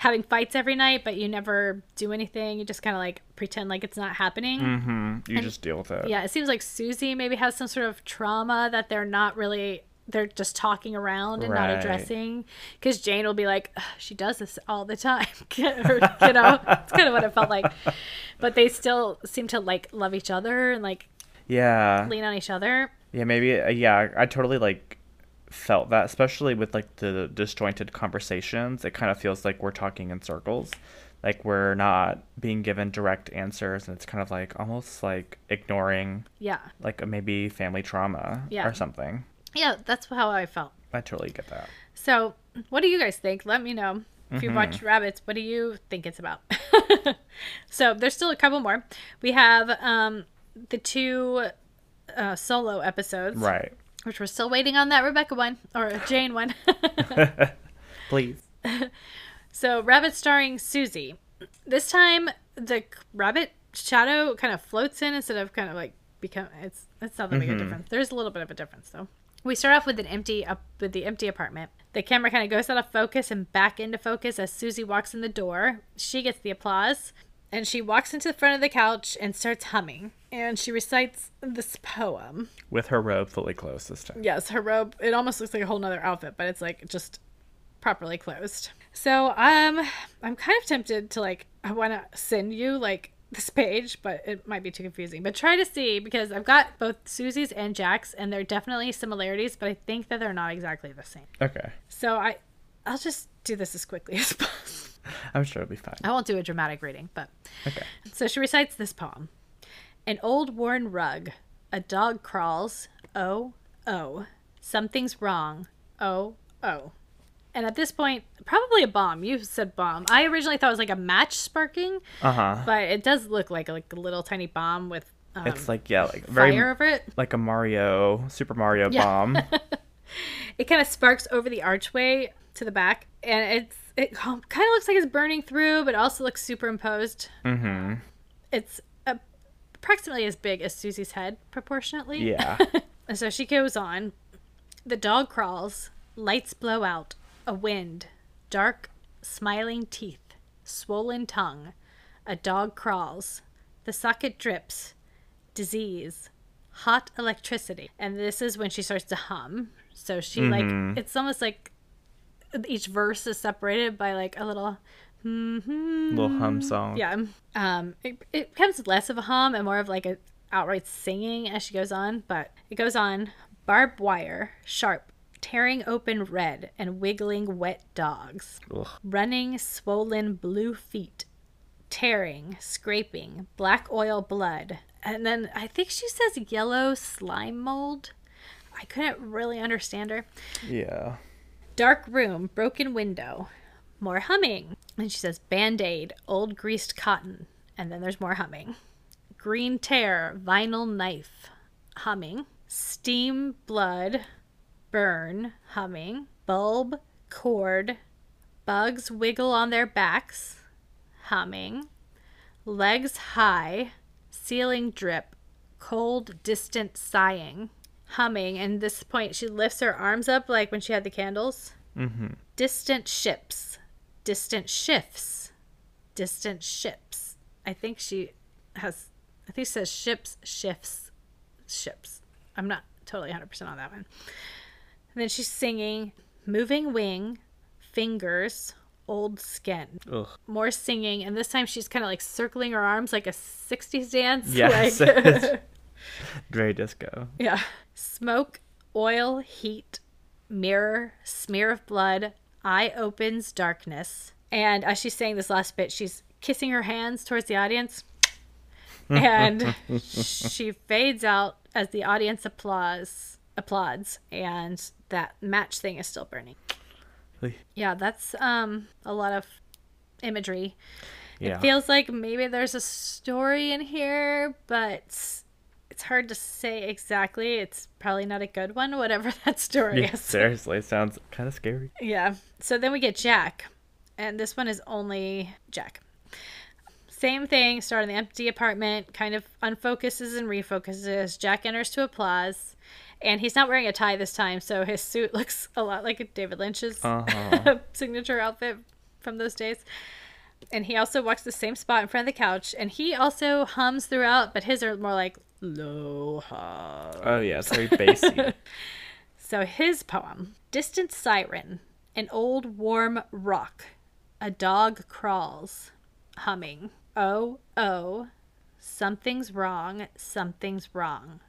having fights every night, but you never do anything. You just kind of like pretend like it's not happening. mm-hmm. You just deal with it. Yeah, it seems like Susie maybe has some sort of trauma that they're not really. They're just talking around and not addressing. Because Jane will be like, she does this all the time. [LAUGHS] or, you know, it's kind of what it felt like. But they still seem to like love each other and like Yeah. lean on each other. Yeah, maybe. Uh, yeah, I totally like felt that, especially with like the disjointed conversations. It kind of feels like we're talking in circles, like we're not being given direct answers, and it's kind of like almost like ignoring Yeah. like a maybe family trauma Yeah. or something. Yeah, that's how I felt. I totally get that. So, what do you guys think? Let me know. If you watch Rabbits, what do you think it's about? [LAUGHS] so, there's still a couple more. We have um, the two uh, solo episodes, Right. Which we're still waiting on that Rebecca one or Jane one. [LAUGHS] [LAUGHS] Please. so, Rabbit starring Susie. This time, the rabbit shadow kind of floats in instead of kind of like become. It's it's not that big a mm-hmm. difference. There's a little bit of a difference though. We start off with an empty up with the empty apartment. The camera kind of goes out of focus and back into focus as Susie walks in the door. She gets the applause, and she walks into the front of the couch and starts humming. And she recites this poem. With her robe fully closed this time. Yes, her robe. It almost looks like a whole nother outfit, but it's like just properly closed. So um, I'm kind of tempted to like I want to send you like this page, but it might be too confusing. But try to see because I've got both Susie's and Jack's, and they're definitely similarities, but I think that they're not exactly the same. Okay. So I, I'll just do this as quickly [LAUGHS] as possible. [LAUGHS] I'm sure it'll be fine. I won't do a dramatic reading, but Okay. so she recites this poem An old worn rug, a dog crawls, oh, oh, something's wrong, oh, oh. And at this point, probably a bomb. You said bomb. I originally thought it was like a match sparking, Uh huh. but it does look like like a little tiny bomb with um, It's like yeah, like very fire over it. like a Mario, Super Mario Yeah. bomb. [LAUGHS] It kind of sparks over the archway to the back, and it's it kind of looks like it's burning through, but also looks superimposed. mm-hmm. It's approximately as big as Susie's head, proportionately. Yeah. [LAUGHS] And so she goes on. The dog crawls. Lights blow out, a wind, dark, smiling teeth, swollen tongue, a dog crawls, the socket drips, disease, hot electricity. And this is when she starts to hum. So she Mhm. like it's almost like each verse is separated by like a little hmm Little hum song. yeah. Um, it, it becomes less of a hum and more of like a outright singing as she goes on, but it goes on. Barbed wire, sharp, tearing open red and wiggling wet dogs, Ugh. running swollen blue feet, tearing, scraping, black oil blood. And then I think she says yellow slime mold. I couldn't really understand her. Yeah. Dark room, broken window, more humming. And she says band aid, old greased cotton. And then there's more humming. Green tear, vinyl knife, humming. Steam, blood, burn, humming. Bulb, cord, bugs wiggle on their backs, humming. Legs high, ceiling drip, cold, distant sighing, humming. And this point, she lifts her arms up like when she had the candles. Mm-hmm. Distant ships, distant shifts, distant ships. I think she has, I think she says ships, shifts, ships. I'm not totally 100% on that one. And then she's singing, moving wing, fingers, old skin. Ugh. More singing, and this time she's kind of like circling her arms like a 60s dance. Yes. Like, [LAUGHS] [LAUGHS] Very disco. yeah. Smoke, oil, heat, mirror, smear of blood, eye opens, darkness. And as she's saying this last bit, she's kissing her hands towards the audience. [LAUGHS] And she fades out as the audience applause applauds and that match thing is still burning. Yeah, that's um a lot of imagery. Yeah. It feels like maybe there's a story in here, but it's hard to say exactly. It's probably not a good one, whatever [LAUGHS] that story yeah, is. seriously, sounds kind of scary. Yeah. So then we get Jack, and this one is only Jack. Same thing, start in the empty apartment, kind of unfocuses and refocuses. Jack enters to applause, and he's not wearing a tie this time, so his suit [LAUGHS] looks a lot like David Lynch's Uh-huh. [LAUGHS] signature outfit from those days. And he also walks the same spot in front of the couch, and he also hums throughout, but his are more like low hum. Oh yeah, it's very bassy. [LAUGHS] So his poem Distant Siren, an old warm rock, a dog crawls, humming. Oh, oh, something's wrong, something's wrong.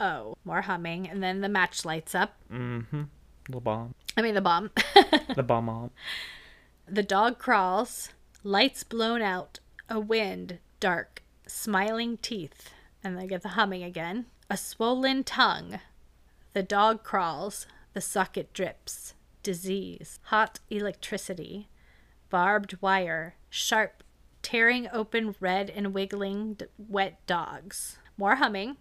Oh, more humming, and then the match lights up. mm-hmm. The bomb. I mean, the bomb. The bomb bomb. [LAUGHS] the dog crawls, lights blown out, a wind, dark, smiling teeth, and they get the humming again. A swollen tongue. The dog crawls, the socket drips, disease, hot electricity, barbed wire, sharp, tearing open red and wiggling d- wet dogs. More humming.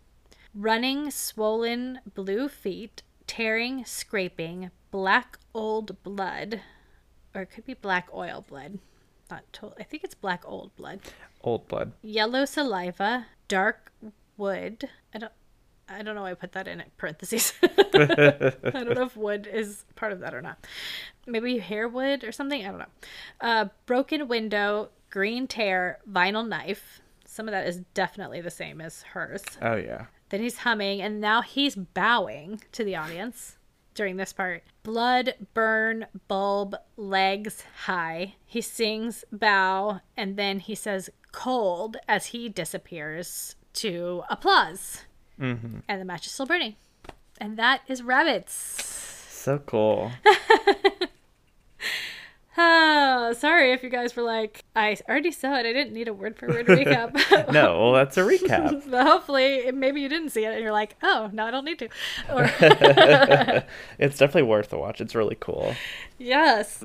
Running, swollen blue feet, tearing, scraping, black old blood, or it could be black oil blood. Not total. I think it's black old blood. Old blood. Yellow saliva, dark wood. I don't. I don't know why I put that in parentheses. [LAUGHS] I don't know if wood is part of that or not. Maybe hair wood or something. I don't know. Uh, broken window, green tear, vinyl knife. Some of that is definitely the same as hers. Oh yeah. Then he's humming, and now he's bowing to the audience during this part. Blood, burn, bulb, legs high. He sings bow, and then he says cold as he disappears to applause. Mm-hmm. And the match is still burning. And that is Rabbits. So cool. [LAUGHS] Oh, sorry if you guys were like, I already saw it. I didn't need a word for word recap. [LAUGHS] no, well that's a recap. [LAUGHS] but hopefully, maybe you didn't see it and you're like, oh, no, I don't need to. [LAUGHS] Or, it's definitely worth the watch. It's really cool. yes.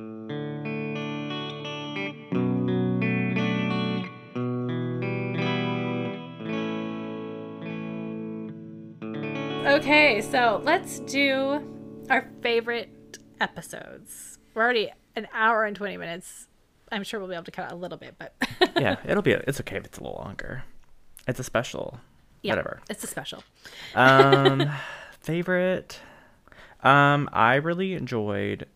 Okay, so let's do our favorite episodes. We're already an hour and 20 minutes. I'm sure we'll be able to cut out a little bit, but [LAUGHS] Yeah, it'll be. It's okay if it's a little longer. It's a special. yeah, Whatever. It's a special. Um, [LAUGHS] favorite. Um, I really enjoyed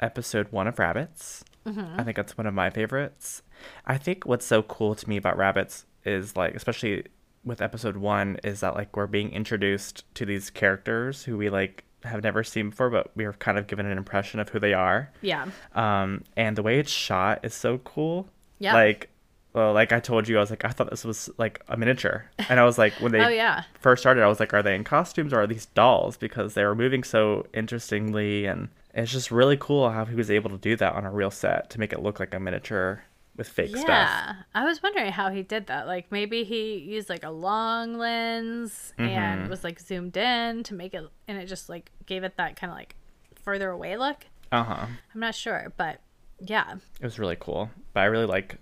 episode one of Rabbits. Mm-hmm. I think that's one of my favorites. I think what's so cool to me about Rabbits is like, especially with episode one, is that like we're being introduced to these characters who we like have never seen before, but we are kind of given an impression of who they are. Yeah. Um, and the way it's shot is so cool. Yeah. Like, well, like I told you, I was like, I thought this was like a miniature, and I was like, when they Oh, yeah. first started, I was like, are they in costumes or are these dolls? Because they were moving so interestingly, and it's just really cool how he was able to do that on a real set to make it look like a miniature with fake stuff. Yeah, I was wondering how he did that. Like maybe he used like a long lens Mm-hmm. and was like zoomed in to make it, and it just like gave it that kind of like further away look. Uh huh. I'm not sure, but yeah, It was really cool, but I really like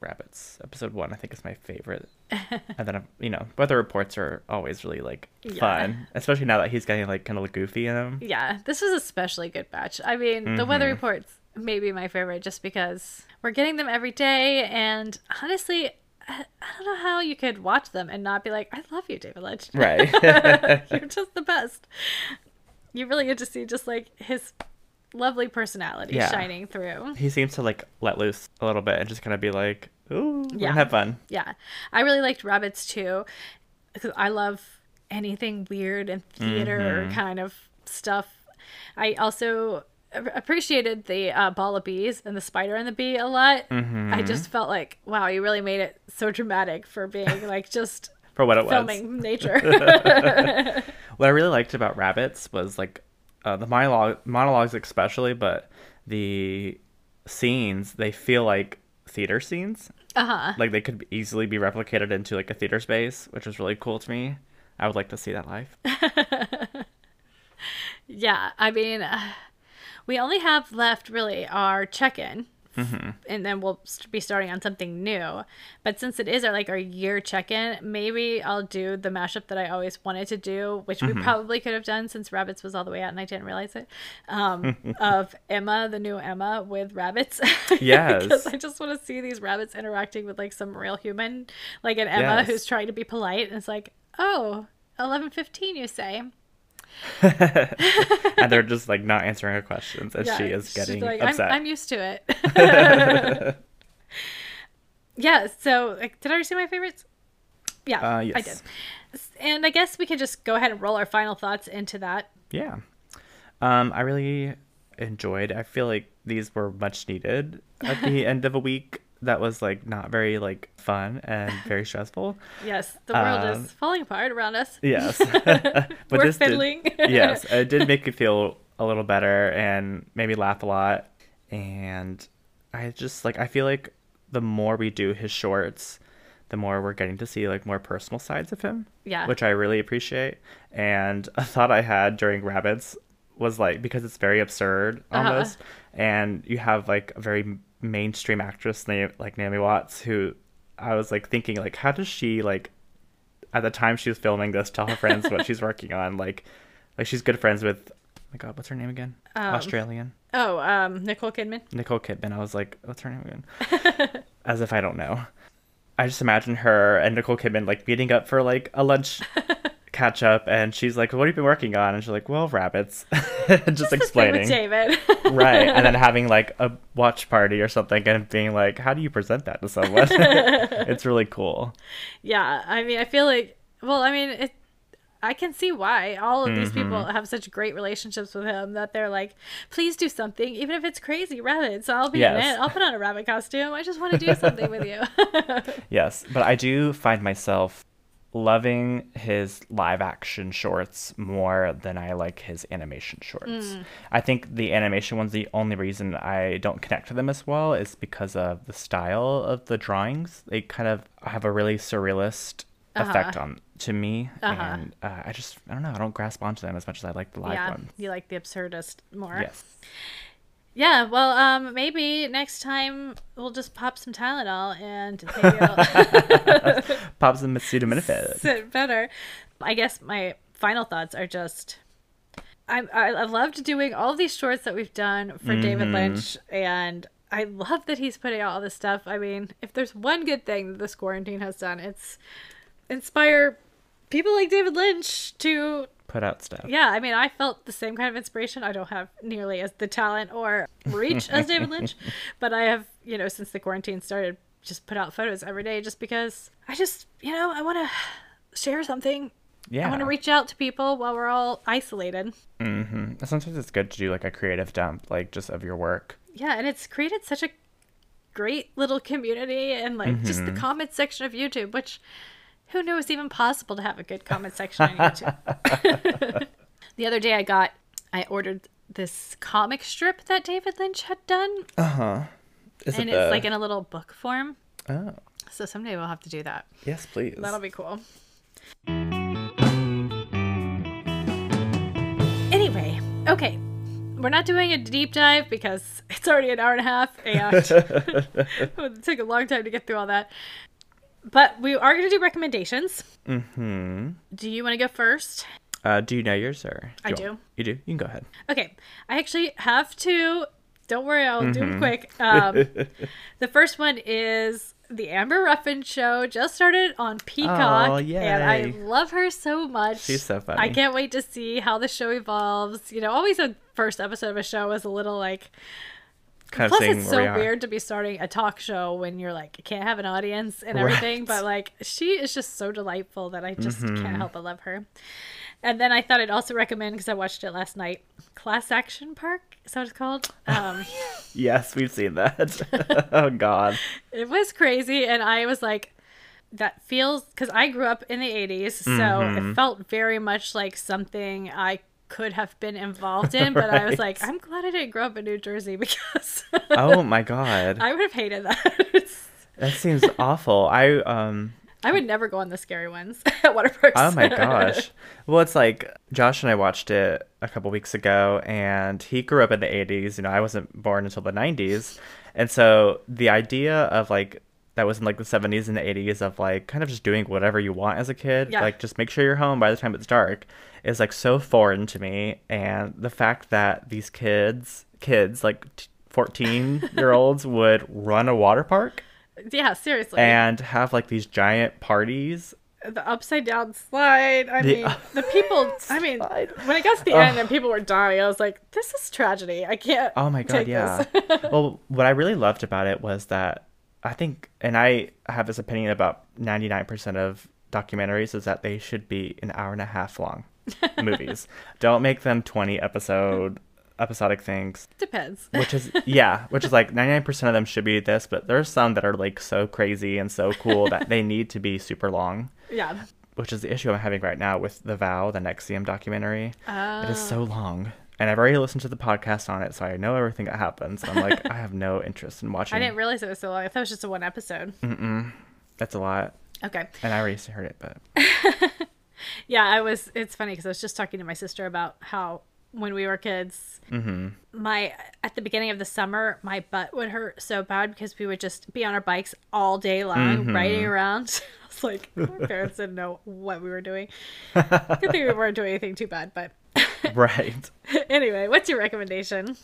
Rabbits. Episode one, I think, is my favorite. [LAUGHS] and then, you know, weather reports are always really like Yeah. fun, especially now that he's getting like kind of goofy in them. yeah, this was especially good batch. I mean, the weather Mm-hmm. reports may be my favorite just because we're getting them every day, and honestly. I I don't know how you could watch them and not be like, I love you, David Lynch. Right. [LAUGHS] [LAUGHS] You're just the best. You really get to see just like his lovely personality Yeah. shining through. he seems to like let loose a little bit and just kind of be like, "Ooh, Yeah. have fun." Yeah. I really liked Rabbits too because I love anything weird and theater mm-hmm. kind of stuff. I also appreciated the uh, ball of bees and the spider and the bee a lot. I just felt like, wow, you really made it so dramatic for being like just [LAUGHS] For what it was. filming nature. [LAUGHS] [LAUGHS] What I really liked about Rabbits was like uh, the monologue, monologues especially, but the scenes they feel like theater scenes. uh huh. Like they could easily be replicated into like a theater space, which was really cool to me. I would like to see that live. Yeah, I mean, uh, we only have left really our check-in, and then we'll be starting on something new. But since it is our like our year check-in, maybe I'll do the mashup that I always wanted to do, which we probably could have done since Rabbits was all the way out and I didn't realize it. Um, [LAUGHS] of Emma, the new Emma, with rabbits. [LAUGHS] Yes. because I just want to see these rabbits interacting with like some real human, like an Emma Yes. who's trying to be polite, and it's like, oh. 11:15 you say [LAUGHS] and they're just like not answering her questions, and she is getting like, upset. I'm, I'm used to it. [LAUGHS] [LAUGHS] yeah. So, like, did I already say my favorites? Yeah, Uh, I did. And I guess we can just go ahead and roll our final thoughts into that. Yeah. Um, I really enjoyed. I feel like these were much needed at the end of a week that was like not very like fun and [LAUGHS] very stressful. Yes, the world Um, is falling apart around us. Yes. [LAUGHS] but We're this did- fiddling. yes, [LAUGHS] it did make me feel a little better and made me laugh a lot. And I just like I feel like the more we do his shorts, the more we're getting to see like more personal sides of him. Yeah. Which I really appreciate. And a thought I had during Rabbits was like because it's very absurd Uh-huh. almost, and you have like a very mainstream actress named like Naomi Watts who I was like thinking like how does she like at the time she was filming this tell her friends what she's working on like like she's good friends with oh my god what's her name again? Um, Australian. Oh, um, Nicole Kidman. Nicole Kidman. I was like what's her name again? [LAUGHS] As if I don't know. I just imagine her and Nicole Kidman like meeting up for like a lunch [LAUGHS] catch up and she's like what have you been working on and she's like well rabbits [LAUGHS] just With explaining David. [LAUGHS] right and then [LAUGHS] having like a watch party or something and being like how do you present that to someone it's really cool yeah, I mean, I feel like, well, I mean, it. I can see why all of these Mm-hmm. people have such great relationships with him that they're like, please do something, even if it's crazy rabbits. I'll be in it. I'll put on a rabbit costume. I just want to do something with you. Yes, but I do find myself loving his live action shorts more than I like his animation shorts. I think the animation one's the only reason I don't connect to them as well is because of the style of the drawings. They kind of have a really surrealist effect on to me Uh-huh. and uh, I just I don't know, I don't grasp onto them as much as I like the live yeah, ones. you like the absurdist more. Yes. Yeah, well, um, maybe next time we'll just pop some Tylenol and [LAUGHS] Pop some acetaminophen. [LAUGHS] sit better. I guess my final thoughts are just. I, I I loved doing all these shorts that we've done for David Mm-hmm. Lynch, and I love that he's putting out all this stuff. I mean, if there's one good thing that this quarantine has done, it's inspire people like David Lynch to put out stuff. Yeah, I mean, I felt the same kind of inspiration. I don't have nearly as the talent or reach as David Lynch, [LAUGHS] but I have, you know, since the quarantine started, just put out photos every day just because I just, you know, I want to share something. Yeah. I want to reach out to people while we're all isolated. hmm Sometimes it's good to do like a creative dump, like just of your work. Yeah, and it's created such a great little community and like just the comment section of YouTube, which who knew it was even possible to have a good comment section on YouTube. [LAUGHS] the other day I got I ordered this comic strip that David Lynch had done Uh huh. And it it's the... like in a little book form. Oh, So someday we'll have to do that. yes, please. That'll be cool. Anyway, okay. We're not doing a deep dive because it's already an hour and a half and [LAUGHS] [LAUGHS] it would take a long time to get through all that. But we are going to do recommendations. hmm Do you want to go first? Uh, do you know yours or? I you do. want- You do. You can go ahead. Okay. I actually have two. Don't worry, I'll do them quick. Um, [LAUGHS] the first one is the Amber Ruffin show. Just started on Peacock, Oh, and I love her so much. She's so funny. I can't wait to see how the show evolves. You know, always a first episode of a show is a little like. Kind of Plus, it's we so are. weird to be starting a talk show when you're like can't have an audience and everything. Right. But like, she is just so delightful that I just Mm-hmm. can't help but love her. And then I thought I'd also recommend because I watched it last night. Class Action Park is that what it's called? [LAUGHS] Um, Yes, we've seen that. [LAUGHS] oh God. it was crazy, and I was like, that feels because I grew up in the '80s, so Mm-hmm. it felt very much like something I could have been involved [LAUGHS] in. But I was like, I'm glad I didn't grow up in New Jersey [LAUGHS] because Oh my God. I would have hated that. [LAUGHS] That seems awful. I um. I would never go on the scary ones at water parks. Oh my gosh. Well, it's like Josh and I watched it a couple weeks ago, and he grew up in the 80s. You know, I wasn't born until the 90s. And so the idea of like, that was in like the 70s and the 80s of like kind of just doing whatever you want as a kid, Yeah. like just make sure you're home by the time it's dark, is like so foreign to me. And the fact that these kids, kids like 14 [LAUGHS] year olds would run a water park yeah, seriously. and have like these giant parties the upside down slide. I The mean, the people. [LAUGHS] I mean, slide. when it got to the end and people were dying, I was like, "This is tragedy. I can't." Oh my god, yeah. well, what I really loved about it was that I think, and I have this opinion about 99% of documentaries, is that they should be an hour and a half long [LAUGHS] movies. Don't make them 20 episode episodic things Depends. which is yeah which is like 99% of them should be this but there's some that are like so crazy and so cool that they [LAUGHS] need to be super long yeah. which is the issue i'm having right now with the vow the NXIVM documentary it is Oh. so long and i've already listened to the podcast on it so i know everything that happens i'm like [LAUGHS] i have no interest in watching I didn't realize it was so long. I thought it was just a one episode. Mm-mm. that's a lot Okay. and i already heard it but [LAUGHS] Yeah, I was. It's funny because I was just talking to my sister about how when we were kids, mm-hmm. my at the beginning of the summer, my butt would hurt so bad because we would just be on our bikes all day long, Mhm. riding around. [LAUGHS] I was like, my parents didn't know what we were doing. Good thing we weren't doing anything too bad, but [LAUGHS] right anyway, what's your recommendation?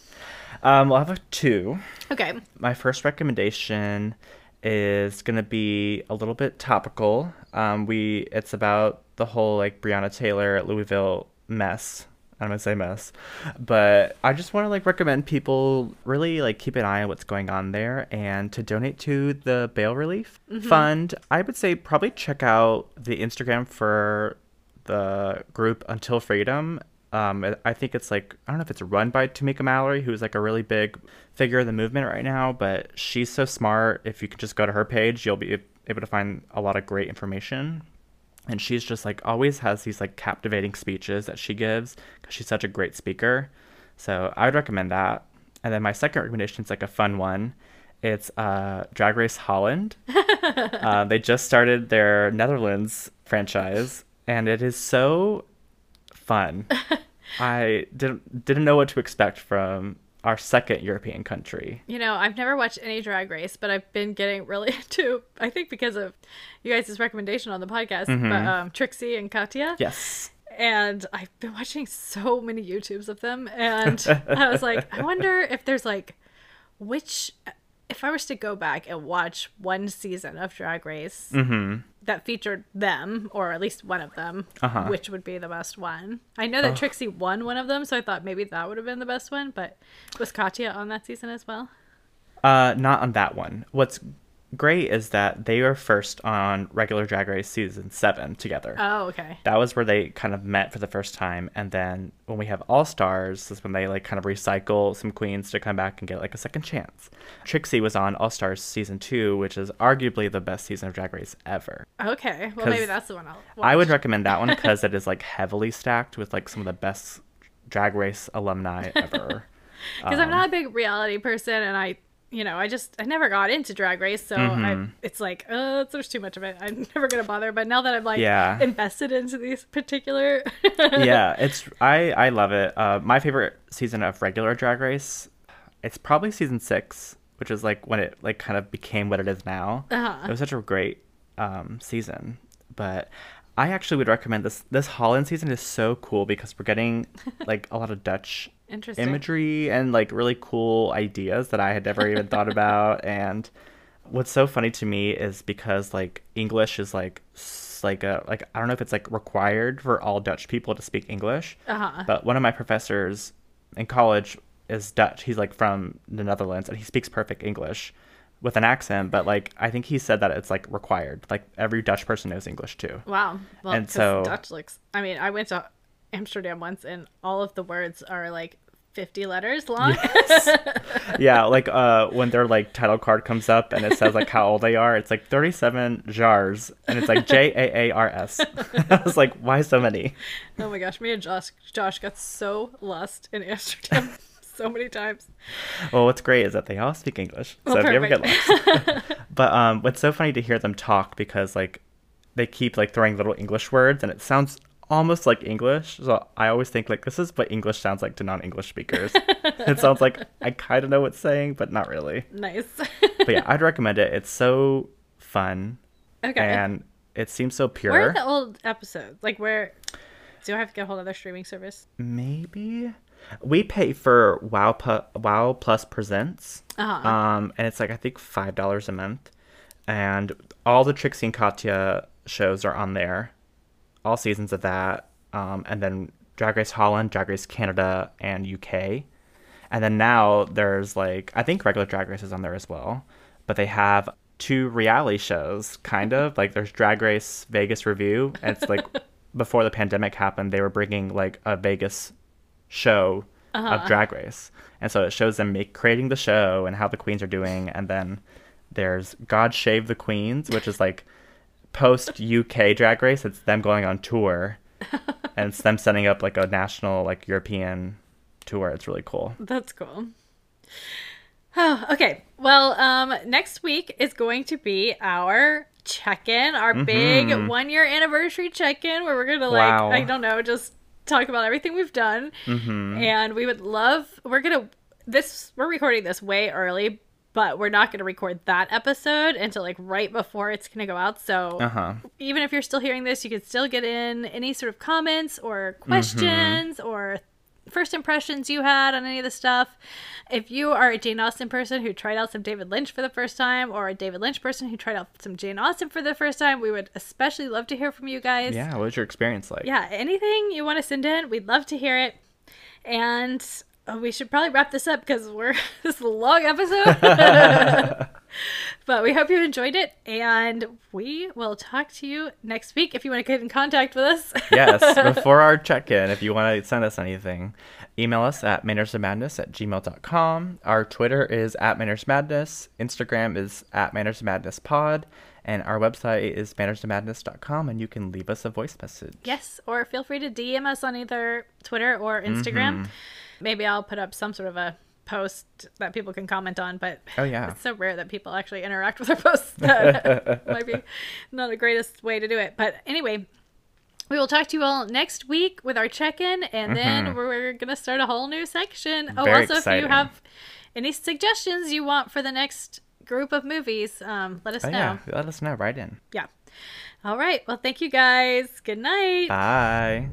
um well i have a two Okay. my first recommendation is gonna be a little bit topical. Um, we it's about the whole like Breonna Taylor Louisville mess. I'm gonna say mess, but I just want to like recommend people really like keep an eye on what's going on there and to donate to the bail relief fund. I would say probably check out the Instagram for the group Until Freedom. Um, I- think it's like I don't know if it's run by Tamika Mallory, who's like a really big figure in the movement right now, but she's so smart. If you could just go to her page, you'll be able to find a lot of great information. And she's just like always has these like captivating speeches that she gives because she's such a great speaker. So I would recommend that. And then my second recommendation is like a fun one. It's uh, Drag Race Holland. [LAUGHS] uh, they just started their Netherlands franchise, and it is so fun. [LAUGHS] I didn't didn't know what to expect from our second European country. You know, I've never watched any drag race, but I've been getting really [LAUGHS] into I think because of you guys' recommendation on the podcast, but um Trixie and Katya. Yes. and I've been watching so many YouTubes of them, and I was like, I wonder if there's like which if I was to go back and watch one season of Drag Race Mm-hmm. that featured them, or at least one of them, Uh-huh. Oh. which would be the best one? I know that Trixie won one of them, so I thought maybe that would have been the best one, but was Katya on that season as well? Uh, not on that one. What's great is that they were first on regular Drag Race season seven together. Oh, okay. that was where they kind of met for the first time and then when we have all stars is when they like kind of recycle some queens to come back and get like a second chance trixie was on all stars season two which is arguably the best season of drag race ever Okay. well maybe that's the one I'll watch. i would recommend that one [LAUGHS] because it is like heavily stacked with like some of the best drag race alumni ever [LAUGHS] because I'm um, not a big reality person, and I, you know, I just I never got into Drag Race, so I, it's like, uh, there's too much of it. I'm [LAUGHS] never gonna bother. But now that I'm like Yeah. invested into these particular, [LAUGHS] yeah it's i i love it uh my favorite season of regular drag race it's probably season six which is like when it like kind of became what it is now Uh-huh. it was such a great um season but i actually would recommend this this holland season is so cool because we're getting [LAUGHS] like a lot of dutch Interesting. imagery and like really cool ideas that i had never even thought [LAUGHS] about and what's so funny to me is because like english is like like a like i don't know if it's like required for all dutch people to speak english Uh-huh. but one of my professors in college is dutch he's like from the netherlands and he speaks perfect english with an accent but like i think he said that it's like required like every dutch person knows english too Wow. Well, And so- Dutch looks. I mean, I went to Amsterdam once, and all of the words are like 50 letters long. [LAUGHS] yeah like uh when their like title card comes up and it says like how old they are it's like 37 jars and it's like j-a-a-r-s [LAUGHS] i was like why so many? Oh my gosh, me and Josh, Josh got so lost in Amsterdam [LAUGHS] so many times. well what's great is that they all speak english so Oh, if you ever get lost. But um what's so funny to hear them talk because like they keep like throwing little english words and it sounds almost like english so i always think like this is what english sounds like to non-english speakers [LAUGHS] it sounds like i kind of know what's saying but not really Nice. but yeah i'd recommend it it's so fun okay. and it seems so pure where are the old episodes? Like, where do I have to get a whole other streaming service? maybe we pay for wow Pu- wow plus presents Uh-huh. um and it's like i think five dollars a month and all the trixie and katya shows are on there all seasons of that um and then drag race holland drag race canada and uk and then now there's like i think regular drag race is on there as well but they have two reality shows kind of. Like there's drag race vegas revue and it's like [LAUGHS] before the pandemic happened they were bringing like a vegas show of drag race. And so it shows them make creating the show and how the queens are doing. And then there's god shave the queens which is like post uk drag race it's them going on tour [LAUGHS] and it's them setting up like a national like european tour it's really cool That's cool. Oh, [SIGHS] okay. Well, um, next week is going to be our check-in, our big one-year anniversary check-in, where we're gonna like, Mm-hmm. Wow. I don't know, just talk about everything we've done, Mm-hmm. and we would love. We're gonna this. We're recording this way early, but we're not gonna record that episode until like right before it's gonna go out. So uh-huh even if you're still hearing this, you can still get in any sort of comments or questions or first impressions you had on any of the stuff. If you are a Jane Austen person who tried out some David Lynch for the first time, or a David Lynch person who tried out some Jane Austen for the first time, we would especially love to hear from you guys. yeah what was your experience like Yeah, anything you want to send in, we'd love to hear it. And uh, we should probably wrap this up because we're [LAUGHS] this is a long episode. [LAUGHS] but we hope you enjoyed it, and we will talk to you next week. If you want to get in contact with us, [LAUGHS] yes before our check-in if you want to send us anything email us at mannersofmadness at gmail.com our twitter is at mannersmadness instagram is at mannersofmadnesspod and our website is mannersofmadness.com and you can leave us a voice message yes, or feel free to DM us on either Twitter or Instagram. Maybe I'll put up some sort of a post that people can comment on, but oh yeah it's so rare that people actually interact with our posts [LAUGHS] that [LAUGHS] might be not the greatest way to do it. But anyway, we will talk to you all next week with our check-in, and then we're gonna start a whole new section. Oh, Mm-hmm. Very also, if you have any suggestions you want for the next group of movies, um, let us oh know. yeah let us know right in yeah. All right. Well, thank you guys. Good night. bye